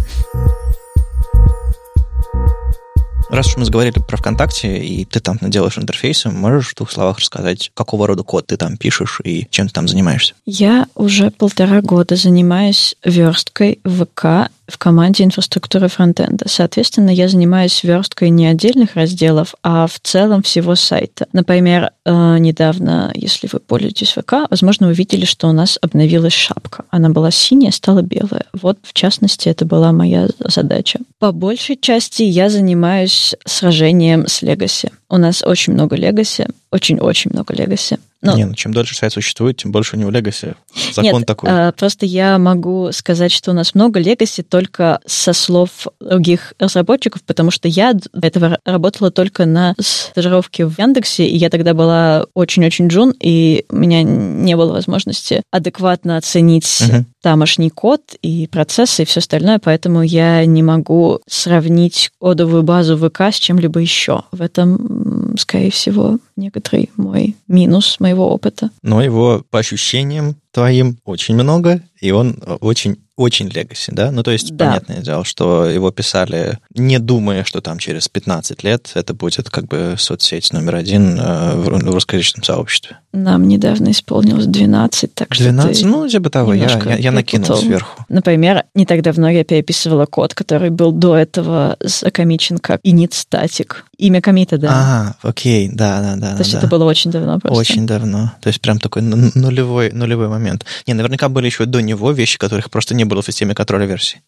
[SPEAKER 1] Раз уж мы заговорили про ВКонтакте, и ты там делаешь интерфейсы, можешь в двух словах рассказать, какого рода код ты там пишешь и чем ты там занимаешься?
[SPEAKER 3] Я уже полтора года занимаюсь версткой ВК в команде инфраструктуры фронтенда. Соответственно, я занимаюсь версткой не отдельных разделов, а в целом всего сайта. Например, э, недавно, если вы пользуетесь ВК, возможно, вы видели, что у нас обновилась шапка. Она была синяя, стала белая. Вот, в частности, это была моя задача. По большей части я занимаюсь сражением с Legacy. У нас очень много Legacy, очень-очень много Legacy.
[SPEAKER 1] Ну, не, ну чем дольше сайт существует, тем больше у него легаси. Закон
[SPEAKER 3] нет,
[SPEAKER 1] такой.
[SPEAKER 3] А, просто я могу сказать, что у нас много легаси только со слов других разработчиков, потому что я до этого работала только на стажировке в Яндексе, и я тогда была очень-очень джун, и у меня не было возможности адекватно оценить угу. тамошний код и процессы и все остальное, поэтому я не могу сравнить кодовую базу ВК с чем-либо еще. В этом, скорее всего, некоторый мой минус моего опыта.
[SPEAKER 1] Но его по ощущениям твоим очень много, и он очень очень легаси, да? Ну, то есть, да. понятное дело, что его писали, не думая, что там через 15 лет это будет как бы соцсеть номер один э, в русскоязычном сообществе.
[SPEAKER 3] Нам недавно исполнилось 12, так
[SPEAKER 1] 12? что Ну, типа того, я, я, я накинул сверху.
[SPEAKER 3] Например, не так давно я переписывала код, который был до этого закомичен как init static. Имя комита, да.
[SPEAKER 1] А, окей, да, да, да.
[SPEAKER 3] То есть
[SPEAKER 1] да.
[SPEAKER 3] это было очень давно просто.
[SPEAKER 1] Очень давно. То есть прям такой нулевой, нулевой момент. Не, наверняка были еще до него вещи, которых просто не было в системе контроля версий.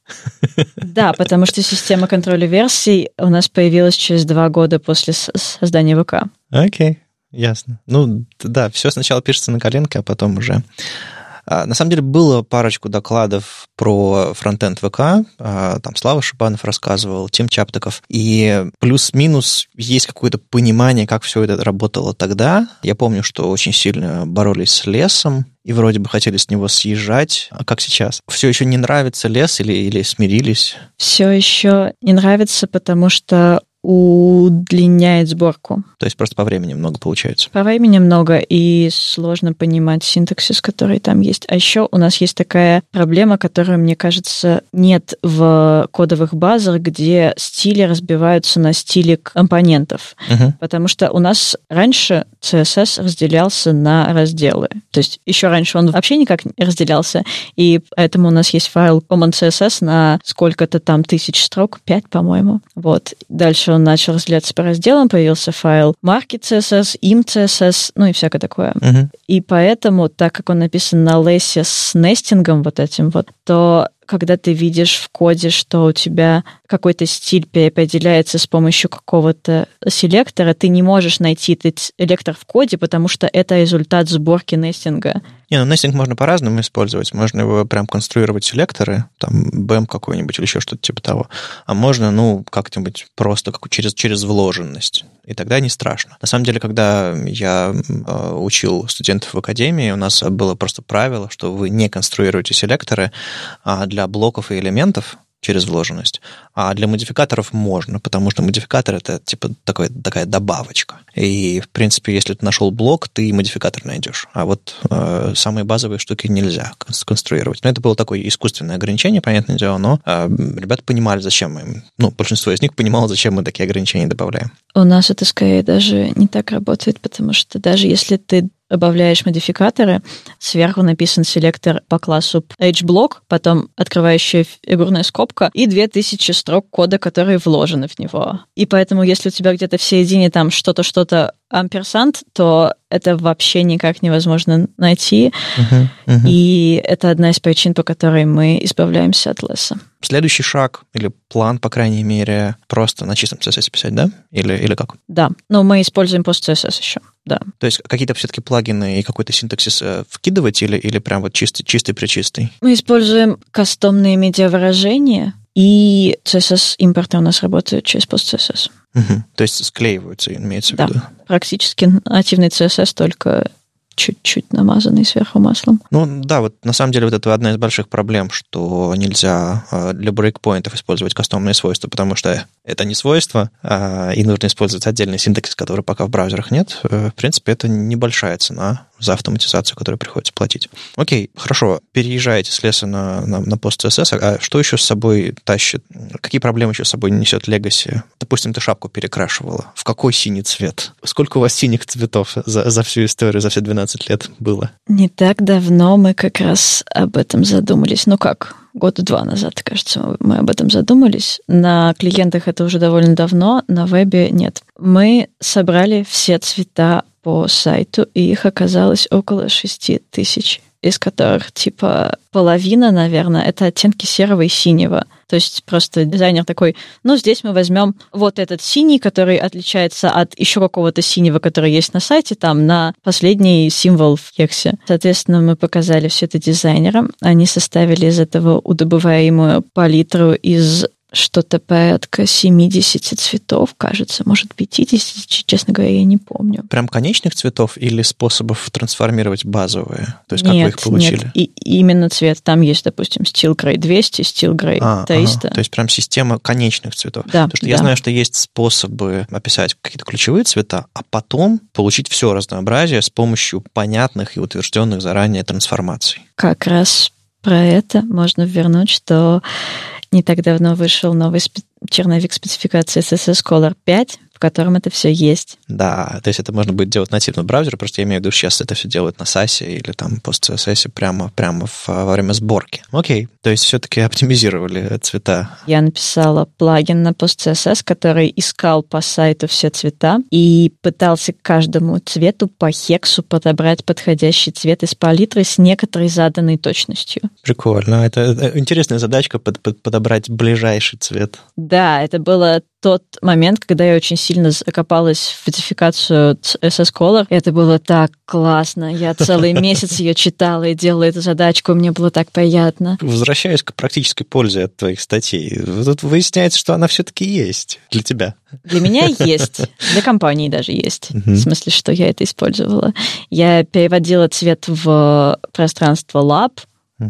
[SPEAKER 3] Да, потому что система контроля версий у нас появилась через два года после создания ВК.
[SPEAKER 1] Окей, ясно. Ну, да, все сначала пишется на коленке, а потом уже на самом деле было парочку докладов про фронтенд ВК, а, там Слава Шибанов рассказывал, Тим Чаптыков, и плюс-минус есть какое-то понимание, как все это работало тогда. Я помню, что очень сильно боролись с лесом, и вроде бы хотели с него съезжать. А как сейчас? Все еще не нравится лес или, или смирились?
[SPEAKER 3] Все еще не нравится, потому что удлиняет сборку.
[SPEAKER 1] То есть просто по времени много получается?
[SPEAKER 3] По времени много, и сложно понимать синтаксис, который там есть. А еще у нас есть такая проблема, которую, мне кажется, нет в кодовых базах, где стили разбиваются на стили компонентов. Угу. Потому что у нас раньше CSS разделялся на разделы. То есть еще раньше он вообще никак не разделялся, и поэтому у нас есть файл common CSS на сколько-то там тысяч строк, 5, по-моему. Вот. Дальше он начал разделяться по разделам, появился файл market CSS, im CSS, ну и всякое такое. Uh-huh. И поэтому, так как он написан на лесе с нестингом вот этим вот, то когда ты видишь в коде, что у тебя какой-то стиль переопределяется с помощью какого-то селектора, ты не можешь найти этот электор в коде, потому что это результат сборки нестинга.
[SPEAKER 1] Не, ну нестинг можно по-разному использовать. Можно его прям конструировать селекторы, там, BEM какой-нибудь или еще что-то типа того. А можно, ну, как-нибудь просто как через, через вложенность. И тогда не страшно. На самом деле, когда я э, учил студентов в академии, у нас было просто правило, что вы не конструируете селекторы, а для блоков и элементов через вложенность. А для модификаторов можно, потому что модификатор это типа такой, такая добавочка. И, в принципе, если ты нашел блок, ты модификатор найдешь. А вот э, самые базовые штуки нельзя сконструировать. Но это было такое искусственное ограничение, понятное дело, но э, ребята понимали, зачем мы. Ну, большинство из них понимало, зачем мы такие ограничения добавляем.
[SPEAKER 3] У нас это скорее даже не так работает, потому что даже если ты добавляешь модификаторы, сверху написан селектор по классу HBlock, потом открывающая фигурная скобка и 2000 строк кода, которые вложены в него. И поэтому, если у тебя где-то в середине там что-то, что-то амперсант, то это вообще никак невозможно найти. Uh-huh, uh-huh. И это одна из причин, по которой мы избавляемся от леса.
[SPEAKER 1] Следующий шаг или план, по крайней мере, просто на чистом CSS писать, да? Или, или как?
[SPEAKER 3] Да, но мы используем пост-CSS еще, да.
[SPEAKER 1] То есть какие-то все-таки плагины и какой-то синтаксис э, вкидывать или, или прям вот чистый, чистый причистый?
[SPEAKER 3] Мы используем кастомные медиавыражения, и CSS импорты у нас работают через пост-CSS.
[SPEAKER 1] Угу. То есть склеиваются, имеется
[SPEAKER 3] да.
[SPEAKER 1] в виду?
[SPEAKER 3] практически нативный CSS, только чуть-чуть намазанный сверху маслом.
[SPEAKER 1] Ну да, вот на самом деле вот это одна из больших проблем, что нельзя э, для брейкпоинтов использовать кастомные свойства, потому что это не свойство, а, и нужно использовать отдельный синтаксис, который пока в браузерах нет. Э, в принципе, это небольшая цена за автоматизацию, которую приходится платить. Окей, хорошо, переезжаете с леса на, на, на пост CSS, а что еще с собой тащит? Какие проблемы еще с собой несет Legacy? Допустим, ты шапку перекрашивала. В какой синий цвет? Сколько у вас синих цветов за, за всю историю, за все 12 лет было?
[SPEAKER 3] Не так давно мы как раз об этом задумались. Ну как? года два назад, кажется, мы об этом задумались. На клиентах это уже довольно давно, на вебе нет. Мы собрали все цвета по сайту, и их оказалось около 6 тысяч из которых типа половина, наверное, это оттенки серого и синего. То есть просто дизайнер такой, ну, здесь мы возьмем вот этот синий, который отличается от еще какого-то синего, который есть на сайте, там, на последний символ в Хексе. Соответственно, мы показали все это дизайнерам. Они составили из этого удобываемую палитру из что-то порядка 70 цветов, кажется, может 50, честно говоря, я не помню.
[SPEAKER 1] Прям конечных цветов или способов трансформировать базовые? То есть как нет, вы их получили?
[SPEAKER 3] Нет, и, именно цвет. Там есть, допустим, Steel Gray 200, Steel Gray а, 300.
[SPEAKER 1] Ага. То есть прям система конечных цветов.
[SPEAKER 3] Да,
[SPEAKER 1] Потому что
[SPEAKER 3] да.
[SPEAKER 1] я знаю, что есть способы описать какие-то ключевые цвета, а потом получить все разнообразие с помощью понятных и утвержденных заранее трансформаций.
[SPEAKER 3] Как раз про это можно вернуть, что не так давно вышел новый черновик спецификации CSS Color 5, котором это все есть.
[SPEAKER 1] Да, то есть это можно будет делать нативно в браузере, просто я имею в виду, сейчас это все делают на SASE или там пост CSS прямо, прямо в, во время сборки. Окей, то есть все-таки оптимизировали цвета.
[SPEAKER 3] Я написала плагин на пост CSS, который искал по сайту все цвета и пытался к каждому цвету по хексу подобрать подходящий цвет из палитры с некоторой заданной точностью.
[SPEAKER 1] Прикольно. Это интересная задачка под, под, подобрать ближайший цвет.
[SPEAKER 3] Да, это было тот момент, когда я очень сильно закопалась в спецификацию SS Color. Это было так классно. Я целый месяц ее читала и делала эту задачку. Мне было так приятно.
[SPEAKER 1] Возвращаясь к практической пользе от твоих статей, тут выясняется, что она все-таки есть для тебя.
[SPEAKER 3] Для меня есть. Для компании даже есть. В смысле, что я это использовала. Я переводила цвет в пространство Lab,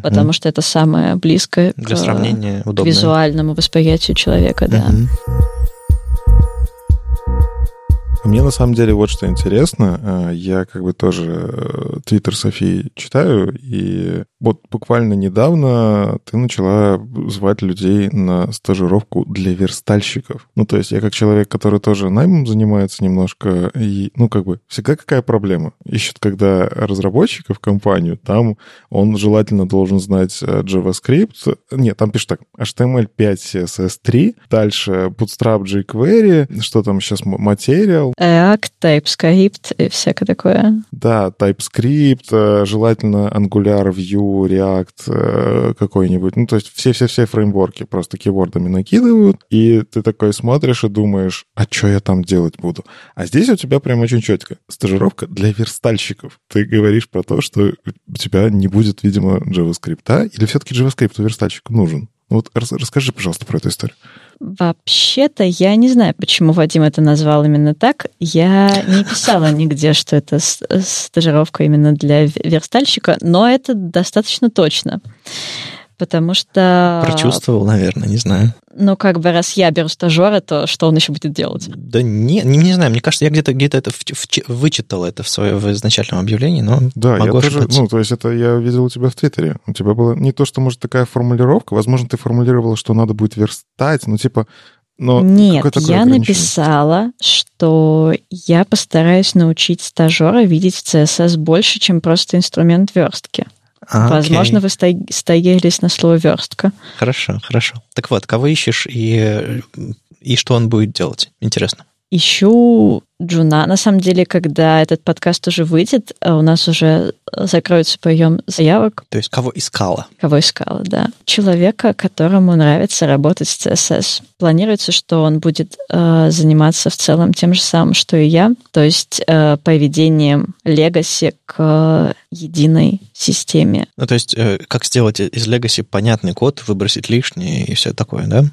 [SPEAKER 3] потому что это самое близкое
[SPEAKER 1] Для к, сравнения
[SPEAKER 3] к визуальному восприятию человека, да.
[SPEAKER 2] Мне на самом деле вот что интересно. Э, я как бы тоже э, Твиттер Софии читаю, и вот буквально недавно ты начала звать людей на стажировку для верстальщиков. Ну, то есть я как человек, который тоже наймом занимается немножко, и, ну, как бы, всегда какая проблема? Ищут, когда разработчика в компанию, там он желательно должен знать э, JavaScript. Нет, там пишет так, HTML5, CSS3, дальше Bootstrap, jQuery, что там сейчас, Material.
[SPEAKER 3] React, TypeScript и всякое такое.
[SPEAKER 2] Да, TypeScript, э, желательно Angular, Vue, React э, какой-нибудь. Ну, то есть все-все-все фреймворки просто кейвордами накидывают, и ты такой смотришь и думаешь, а что я там делать буду? А здесь у тебя прям очень четко. Стажировка для верстальщиков. Ты говоришь про то, что у тебя не будет, видимо, JavaScript, или все-таки JavaScript у верстальщика нужен? Вот расскажи, пожалуйста, про эту историю.
[SPEAKER 3] Вообще-то я не знаю, почему Вадим это назвал именно так. Я не писала нигде, что это стажировка именно для верстальщика, но это достаточно точно потому что...
[SPEAKER 1] Прочувствовал, наверное, не знаю.
[SPEAKER 3] Ну, как бы, раз я беру стажера, то что он еще будет делать?
[SPEAKER 1] Да не, не, не знаю, мне кажется, я где-то где это в, в, вычитал это в своем в изначальном объявлении, но
[SPEAKER 2] Да,
[SPEAKER 1] могу
[SPEAKER 2] я тоже, ну, то есть это я видел у тебя в Твиттере. У тебя было не то, что, может, такая формулировка, возможно, ты формулировала, что надо будет верстать, ну, типа, но
[SPEAKER 3] Нет, я написала, что я постараюсь научить стажера видеть в CSS больше, чем просто инструмент верстки. А, Возможно, окей. вы стоялись на слово верстка.
[SPEAKER 1] Хорошо, хорошо. Так вот, кого ищешь и, и что он будет делать? Интересно.
[SPEAKER 3] Ищу Джуна. На самом деле, когда этот подкаст уже выйдет, а у нас уже закроется прием заявок.
[SPEAKER 1] То есть кого искала?
[SPEAKER 3] Кого искала, да. Человека, которому нравится работать с CSS. Планируется, что он будет э, заниматься в целом тем же самым, что и я, то есть э, поведением Legacy к единой системе.
[SPEAKER 1] Ну, то есть э, как сделать из Legacy понятный код, выбросить лишнее и все такое, да?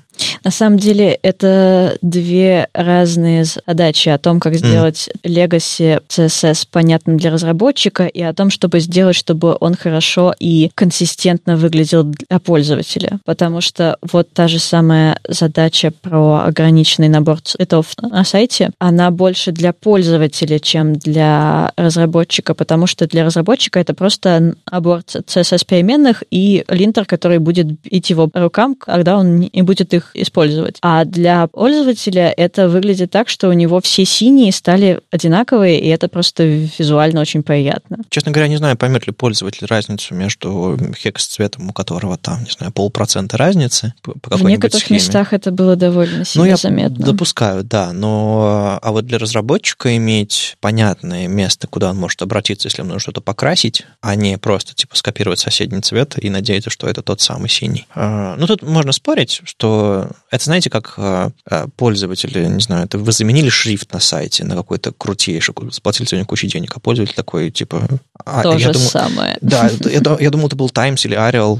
[SPEAKER 3] На самом деле это две разные задачи о том, как сделать mm. Legacy CSS понятным для разработчика и о том, чтобы сделать, чтобы он хорошо и консистентно выглядел для пользователя. Потому что вот та же самая задача про ограниченный набор цветов на сайте, она больше для пользователя, чем для разработчика, потому что для разработчика это просто набор CSS переменных и линтер, который будет бить его рукам, когда он не будет их использовать. А для пользователя это выглядит так, что у него все синие стали одинаковые, и это просто визуально очень приятно.
[SPEAKER 1] Честно говоря, не знаю, поймет ли пользователь разницу между хекс-цветом, у которого там, не знаю, полпроцента разницы по
[SPEAKER 3] В некоторых
[SPEAKER 1] схеме.
[SPEAKER 3] местах это было довольно сильно
[SPEAKER 1] ну, я
[SPEAKER 3] заметно.
[SPEAKER 1] допускаю, да, но а вот для разработчика иметь понятное место, куда он может обратиться, если ему нужно что-то покрасить, а не просто типа скопировать соседний цвет и надеяться, что это тот самый синий. А, ну, тут можно спорить, что это, знаете, как а, а, пользователи, не знаю, это вы заменили шрифт на сайте на какой-то крутейший, заплатили сегодня кучу денег, а пользователь такой, типа...
[SPEAKER 3] А, То же думаю, самое.
[SPEAKER 1] Да, я, я думал, это был Times или Arial,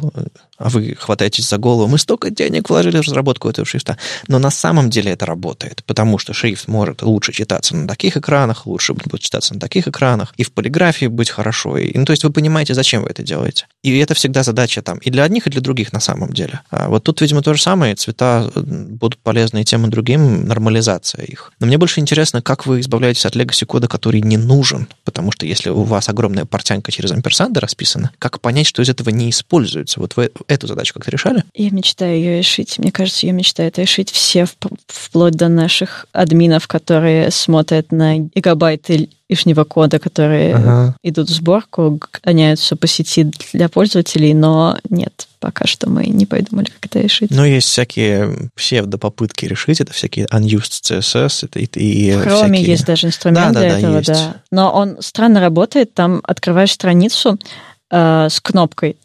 [SPEAKER 1] а вы хватаетесь за голову. Мы столько денег вложили в разработку этого шрифта. Но на самом деле это работает, потому что шрифт может лучше читаться на таких экранах, лучше будет читаться на таких экранах, и в полиграфии быть хорошо. И, ну, то есть вы понимаете, зачем вы это делаете. И это всегда задача там и для одних, и для других на самом деле. А вот тут, видимо, то же самое. Цвета будут полезны и тем, и другим, нормализация их. Но мне больше интересно, как вы избавляетесь от legacy кода, который не нужен. Потому что если у вас огромная портянка через амперсанды расписана, как понять, что из этого не используется? Вот вы эту задачу как-то решали?
[SPEAKER 3] Я мечтаю ее решить. Мне кажется, ее мечтают решить все, вплоть до наших админов, которые смотрят на гигабайты лишнего кода, которые ага. идут в сборку, гоняются по сети для пользователей, но нет, пока что мы не придумали, как это решить.
[SPEAKER 1] Но есть всякие псевдопопытки решить, это всякие unused CSS. Это, и, и
[SPEAKER 3] в Chrome всякие... есть даже инструмент да, для да, этого, есть. да. Но он странно работает, там открываешь страницу э, с кнопкой,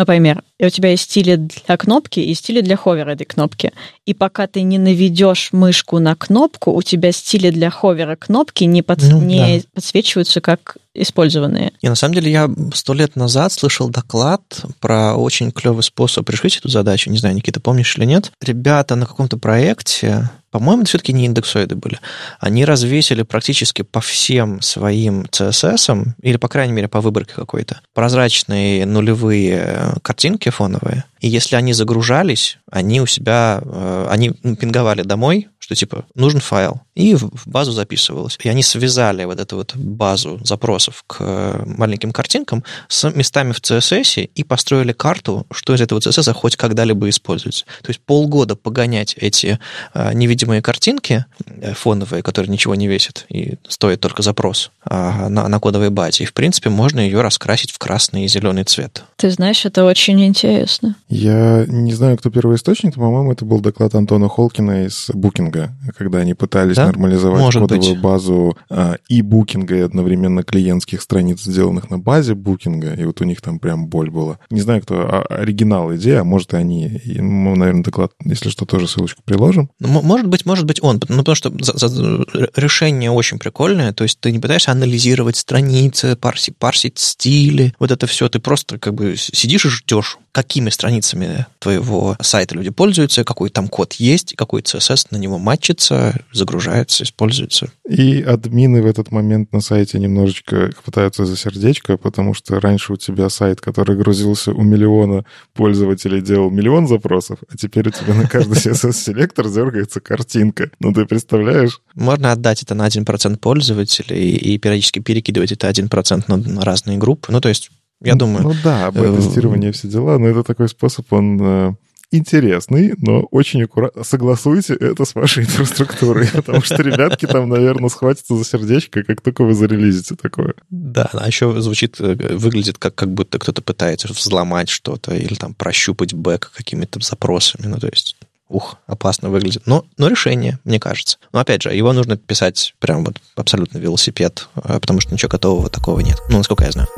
[SPEAKER 3] например, у тебя есть стили для кнопки и стили для ховера этой кнопки. И пока ты не наведешь мышку на кнопку, у тебя стили для ховера кнопки не, под... ну, не да. подсвечиваются как использованные.
[SPEAKER 1] И на самом деле я сто лет назад слышал доклад про очень клевый способ решить эту задачу. Не знаю, Никита, помнишь или нет? Ребята на каком-то проекте по-моему, это все-таки не индексоиды были. Они развесили практически по всем своим CSS, или, по крайней мере, по выборке какой-то, прозрачные нулевые картинки фоновые. И если они загружались, они у себя, э, они пинговали домой, что типа нужен файл, и в базу записывалось. И они связали вот эту вот базу запросов к э, маленьким картинкам с местами в CSS и построили карту, что из этого CSS хоть когда-либо используется. То есть полгода погонять эти э, невидимые картинки э, фоновые, которые ничего не весят и стоит только запрос на, на кодовой базе. И, в принципе, можно ее раскрасить в красный и зеленый цвет.
[SPEAKER 3] Ты знаешь, это очень интересно.
[SPEAKER 2] Я не знаю, кто первый источник, но, по-моему, это был доклад Антона Холкина из Букинга букинга, когда они пытались да? нормализовать Может кодовую быть. базу а, и букинга, и одновременно клиентских страниц, сделанных на базе букинга, и вот у них там прям боль была. Не знаю, кто а, оригинал идея, а может, они, и, мы, наверное, доклад, если что, тоже ссылочку приложим.
[SPEAKER 1] Ну, может быть, может быть он, ну, потому что за, за, решение очень прикольное, то есть ты не пытаешься анализировать страницы, парсить, парсить стили, вот это все, ты просто как бы сидишь и ждешь, какими страницами твоего сайта люди пользуются, какой там код есть, какой CSS на него матчится, загружается, используется.
[SPEAKER 2] И админы в этот момент на сайте немножечко пытаются за сердечко, потому что раньше у тебя сайт, который грузился у миллиона пользователей, делал миллион запросов, а теперь у тебя на каждый CSS-селектор дергается картинка. Ну, ты представляешь?
[SPEAKER 1] Можно отдать это на 1% пользователей и периодически перекидывать это 1% на разные группы. Ну, то есть я думаю.
[SPEAKER 2] Ну да, бета-тестирование, все дела, но это такой способ, он э, интересный, но очень аккуратно. Согласуйте это с вашей инфраструктурой, потому что ребятки там, наверное, схватятся за сердечко, как только вы зарелизите такое.
[SPEAKER 1] Да, а еще звучит, э, выглядит как, как будто кто-то пытается взломать что-то или там прощупать бэк какими-то запросами. Ну, то есть ух, опасно выглядит. Но, но решение, мне кажется. Но опять же, его нужно писать прям вот абсолютно велосипед, э, потому что ничего готового такого нет. Ну, насколько я знаю.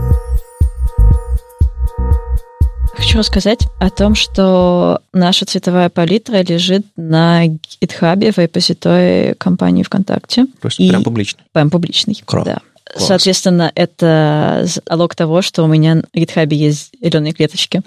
[SPEAKER 3] Хочу рассказать о том, что наша цветовая палитра лежит на GitHub в репозитории компании ВКонтакте.
[SPEAKER 1] То есть и прям публичный?
[SPEAKER 3] Прям публичный,
[SPEAKER 1] Кром.
[SPEAKER 3] да. Класс. Соответственно, это залог того, что у меня на GitHub есть зеленые клеточки.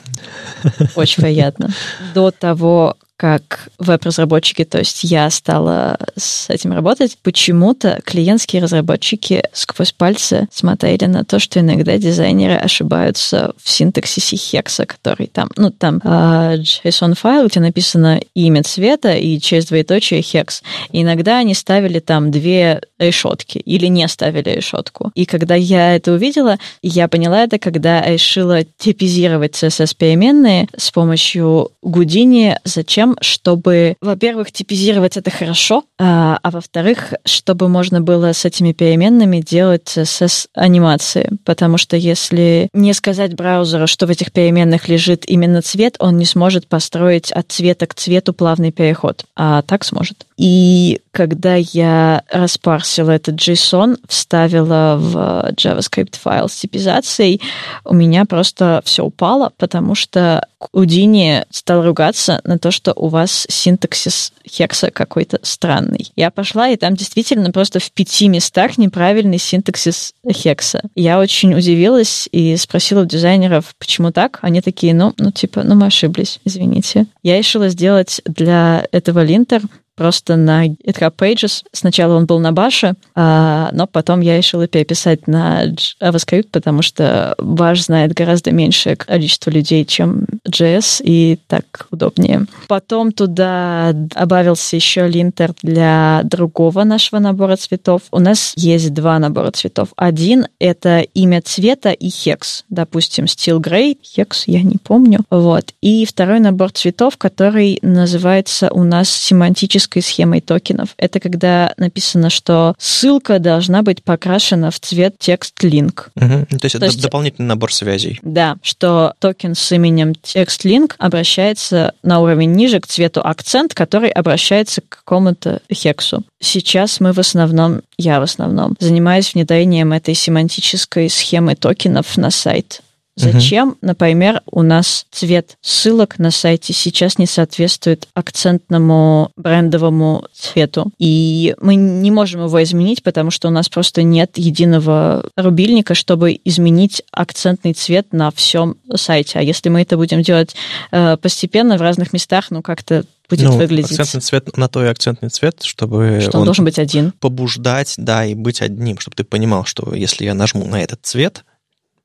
[SPEAKER 3] Очень приятно. До того, как веб-разработчики, то есть я стала с этим работать, почему-то клиентские разработчики сквозь пальцы смотрели на то, что иногда дизайнеры ошибаются в синтаксисе хекса, который там, ну, там э, JSON-файл, где написано имя цвета и через двоеточие хекс. И иногда они ставили там две решетки или не ставили решетку. И когда я это увидела, я поняла это, когда решила типизировать CSS-переменные с помощью Гудини, зачем Зачем? Чтобы, во-первых, типизировать это хорошо, а, а во-вторых, чтобы можно было с этими переменными делать CSS-анимации. Потому что если не сказать браузеру, что в этих переменных лежит именно цвет, он не сможет построить от цвета к цвету плавный переход. А так сможет. И когда я распарсила этот JSON, вставила в JavaScript файл с типизацией, у меня просто все упало, потому что Удини стал ругаться на то, что у вас синтаксис хекса какой-то странный. Я пошла, и там действительно просто в пяти местах неправильный синтаксис хекса. Я очень удивилась и спросила у дизайнеров, почему так. Они такие, ну, ну типа, ну мы ошиблись, извините. Я решила сделать для этого линтер просто на GitHub Pages. Сначала он был на баше, а, но потом я решила переписать на JavaScript, потому что баш знает гораздо меньшее количество людей, чем JS, и так удобнее. Потом туда добавился еще линтер для другого нашего набора цветов. У нас есть два набора цветов. Один — это имя цвета и hex. Допустим, Steel Gray, hex, я не помню. Вот. И второй набор цветов, который называется у нас семантический классической схемой токенов. Это когда написано, что ссылка должна быть покрашена в цвет text link.
[SPEAKER 1] Угу. То есть То это есть, дополнительный набор связей.
[SPEAKER 3] Да, что токен с именем text link обращается на уровень ниже к цвету акцент, который обращается к какому-то хексу. Сейчас мы в основном, я в основном, занимаюсь внедрением этой семантической схемы токенов на сайт. Зачем, угу. например, у нас цвет ссылок на сайте сейчас не соответствует акцентному брендовому цвету. И мы не можем его изменить, потому что у нас просто нет единого рубильника, чтобы изменить акцентный цвет на всем сайте. А если мы это будем делать э, постепенно в разных местах, ну как-то будет ну, выглядеть.
[SPEAKER 1] Акцентный цвет на то и акцентный цвет, чтобы
[SPEAKER 3] что он, он должен быть один.
[SPEAKER 1] Побуждать, да, и быть одним, чтобы ты понимал, что если я нажму на этот цвет,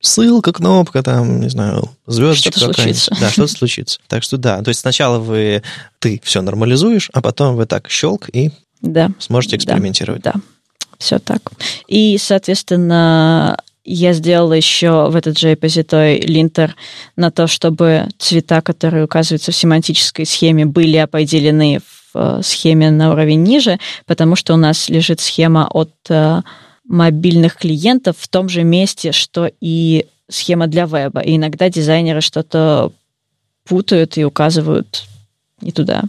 [SPEAKER 1] ссылка, кнопка, там, не знаю, звездочка
[SPEAKER 3] что-то случится.
[SPEAKER 1] Да, что-то случится. Так что да, то есть сначала вы, ты все нормализуешь, а потом вы так щелк и да. сможете экспериментировать.
[SPEAKER 3] Да, да, все так. И, соответственно, я сделала еще в этот же репозиторий линтер на то, чтобы цвета, которые указываются в семантической схеме, были определены в э, схеме на уровень ниже, потому что у нас лежит схема от э, мобильных клиентов в том же месте, что и схема для веба. И иногда дизайнеры что-то путают и указывают не туда.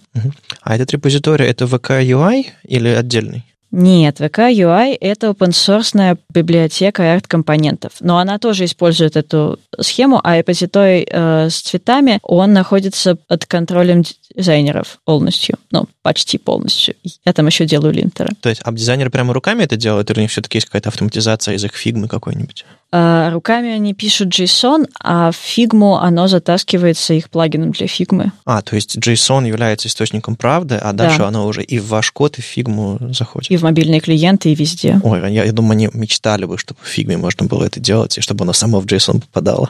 [SPEAKER 1] А этот репозиторий это VK UI или отдельный?
[SPEAKER 3] Нет, VK UI — это open библиотека арт-компонентов. Но она тоже использует эту схему, а репозиторий э, с цветами, он находится под контролем дизайнеров полностью. Ну, почти полностью. Я там еще делаю линтеры.
[SPEAKER 1] То есть, а дизайнеры прямо руками это делают, или у них все-таки есть какая-то автоматизация из их Figma'ы какой-нибудь?
[SPEAKER 3] А, руками они пишут JSON, а в Figma'у оно затаскивается их плагином для фигмы.
[SPEAKER 1] А, то есть JSON является источником правды, а дальше да. оно уже и в ваш код, и в фигму заходит.
[SPEAKER 3] И в мобильные клиенты, и везде.
[SPEAKER 1] Ой, я, я думаю, они мечтали бы, чтобы в фигме можно было это делать, и чтобы оно само в JSON попадало.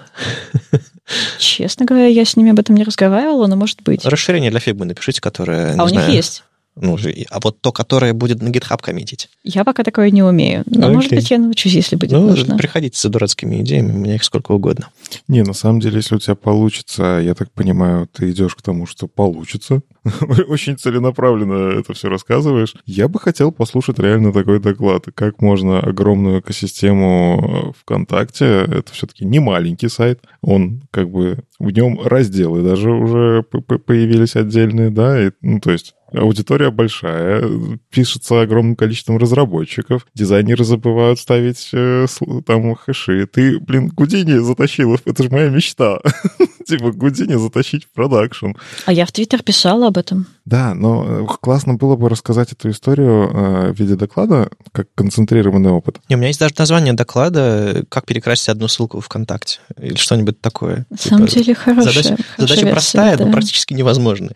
[SPEAKER 3] Честно говоря, я с ними об этом не разговаривала, но может быть.
[SPEAKER 1] Расширение для фигмы напишите, которое...
[SPEAKER 3] А у знаю, них есть?
[SPEAKER 1] Ну, а вот то, которое будет на GitHub коммитить.
[SPEAKER 3] Я пока такое не умею. Но, Окей. может быть, я научусь, если будет ну, нужно.
[SPEAKER 1] приходите за дурацкими идеями, у меня их сколько угодно.
[SPEAKER 2] Не, на самом деле, если у тебя получится, я так понимаю, ты идешь к тому, что получится. Очень целенаправленно это все рассказываешь. Я бы хотел послушать реально такой доклад. Как можно огромную экосистему ВКонтакте, это все-таки не маленький сайт, он как бы, в нем разделы даже уже появились отдельные, да, и, ну, то есть Аудитория большая, пишется огромным количеством разработчиков, дизайнеры забывают ставить э, там хэши. Ты, блин, Гудини затащила, это же моя мечта. типа Гудини затащить в продакшн.
[SPEAKER 3] А я в Твиттер писала об этом.
[SPEAKER 2] Да, но э, классно было бы рассказать эту историю э, в виде доклада, как концентрированный опыт.
[SPEAKER 1] И у меня есть даже название доклада «Как перекрасить одну ссылку в ВКонтакте» или что-нибудь такое.
[SPEAKER 3] На типа, самом деле хорошая.
[SPEAKER 1] Задача, хорошая задача версия, простая, да. но практически невозможная.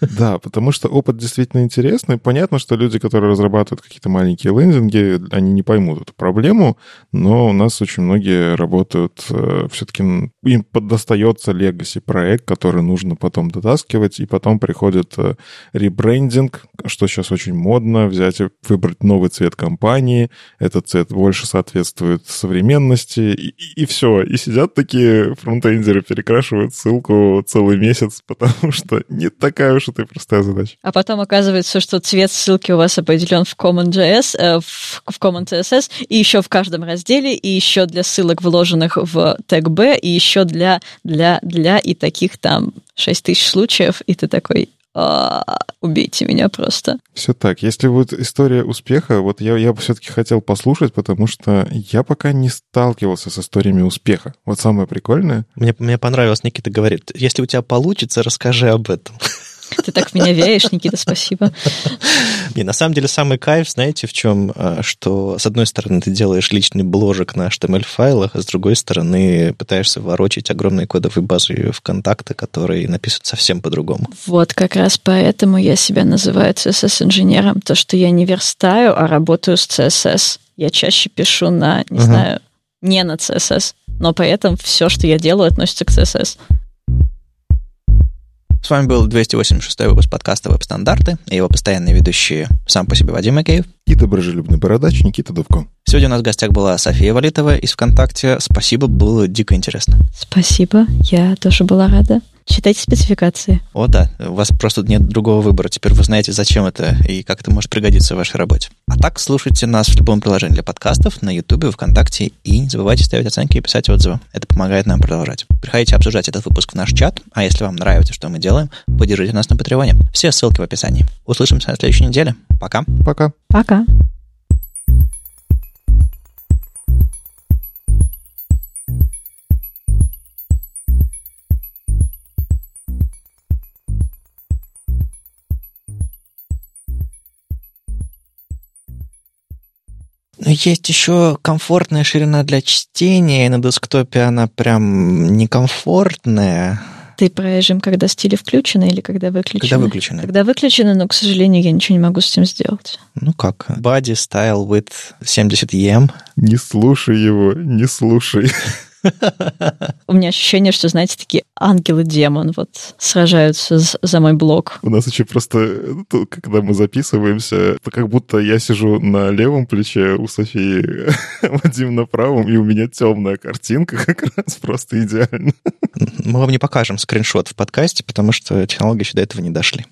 [SPEAKER 2] Да, потому что опыт действительно интересный. Понятно, что люди, которые разрабатывают какие-то маленькие лендинги, они не поймут эту проблему, но у нас очень многие работают э, все-таки, им подостается legacy проект, который нужно потом дотаскивать, и потом приходит э, ребрендинг, что сейчас очень модно, взять и выбрать новый цвет компании, этот цвет больше соответствует современности, и, и, и все. И сидят такие фронтендеры, перекрашивают ссылку целый месяц, потому что не такая уж это простая задача.
[SPEAKER 3] А потом оказывается, что цвет ссылки у вас определен в Common.js, э, в, в Common CSS, и еще в каждом разделе, и еще для ссылок, вложенных в тег B, и еще для, для, для, и таких там 6 тысяч случаев, и ты такой, а, убейте меня просто.
[SPEAKER 2] Все так. Если вот история успеха, вот я, я бы все-таки хотел послушать, потому что я пока не сталкивался с историями успеха. Вот самое прикольное.
[SPEAKER 1] Мне, мне понравилось, Никита говорит, если у тебя получится, расскажи об этом.
[SPEAKER 3] Ты так в меня веришь, Никита, спасибо.
[SPEAKER 1] И на самом деле самый кайф, знаете, в чем? А, что, с одной стороны, ты делаешь личный бложек на HTML-файлах, а с другой стороны, пытаешься ворочать огромные кодовые базы ВКонтакте, которые написаны совсем по-другому.
[SPEAKER 3] Вот как раз поэтому я себя называю CSS-инженером. То, что я не верстаю, а работаю с CSS. Я чаще пишу на, не uh-huh. знаю, не на CSS, но при этом все, что я делаю, относится к CSS.
[SPEAKER 1] С вами был 286 выпуск подкаста «Веб-стандарты» и его постоянные ведущие сам по себе Вадим Макеев
[SPEAKER 2] и доброжелюбный бородач Никита Дубко.
[SPEAKER 1] Сегодня у нас в гостях была София Валитова из ВКонтакте. Спасибо, было дико интересно.
[SPEAKER 3] Спасибо, я тоже была рада. Читайте спецификации.
[SPEAKER 1] О, да. У вас просто нет другого выбора. Теперь вы знаете, зачем это и как это может пригодиться в вашей работе. А так, слушайте нас в любом приложении для подкастов, на YouTube, ВКонтакте, и не забывайте ставить оценки и писать отзывы. Это помогает нам продолжать. Приходите обсуждать этот выпуск в наш чат, а если вам нравится, что мы делаем, поддержите нас на Патреоне. Все ссылки в описании. Услышимся на следующей неделе. Пока.
[SPEAKER 2] Пока.
[SPEAKER 3] Пока.
[SPEAKER 1] Но есть еще комфортная ширина для чтения, и на десктопе она прям некомфортная.
[SPEAKER 3] Ты про режим, когда стили включены или когда выключены?
[SPEAKER 1] Когда выключены.
[SPEAKER 3] Когда выключены, но, к сожалению, я ничего не могу с этим сделать.
[SPEAKER 1] Ну как? Body style with 70 EM.
[SPEAKER 2] Не слушай его, не слушай.
[SPEAKER 3] У меня ощущение, что, знаете, такие ангел-демон вот сражаются за мой блог.
[SPEAKER 2] У нас еще просто, когда мы записываемся, как будто я сижу на левом плече у Софии, Вадим на правом, и у меня темная картинка как раз просто идеально.
[SPEAKER 1] Мы вам не покажем скриншот в подкасте, потому что технологии еще до этого не дошли.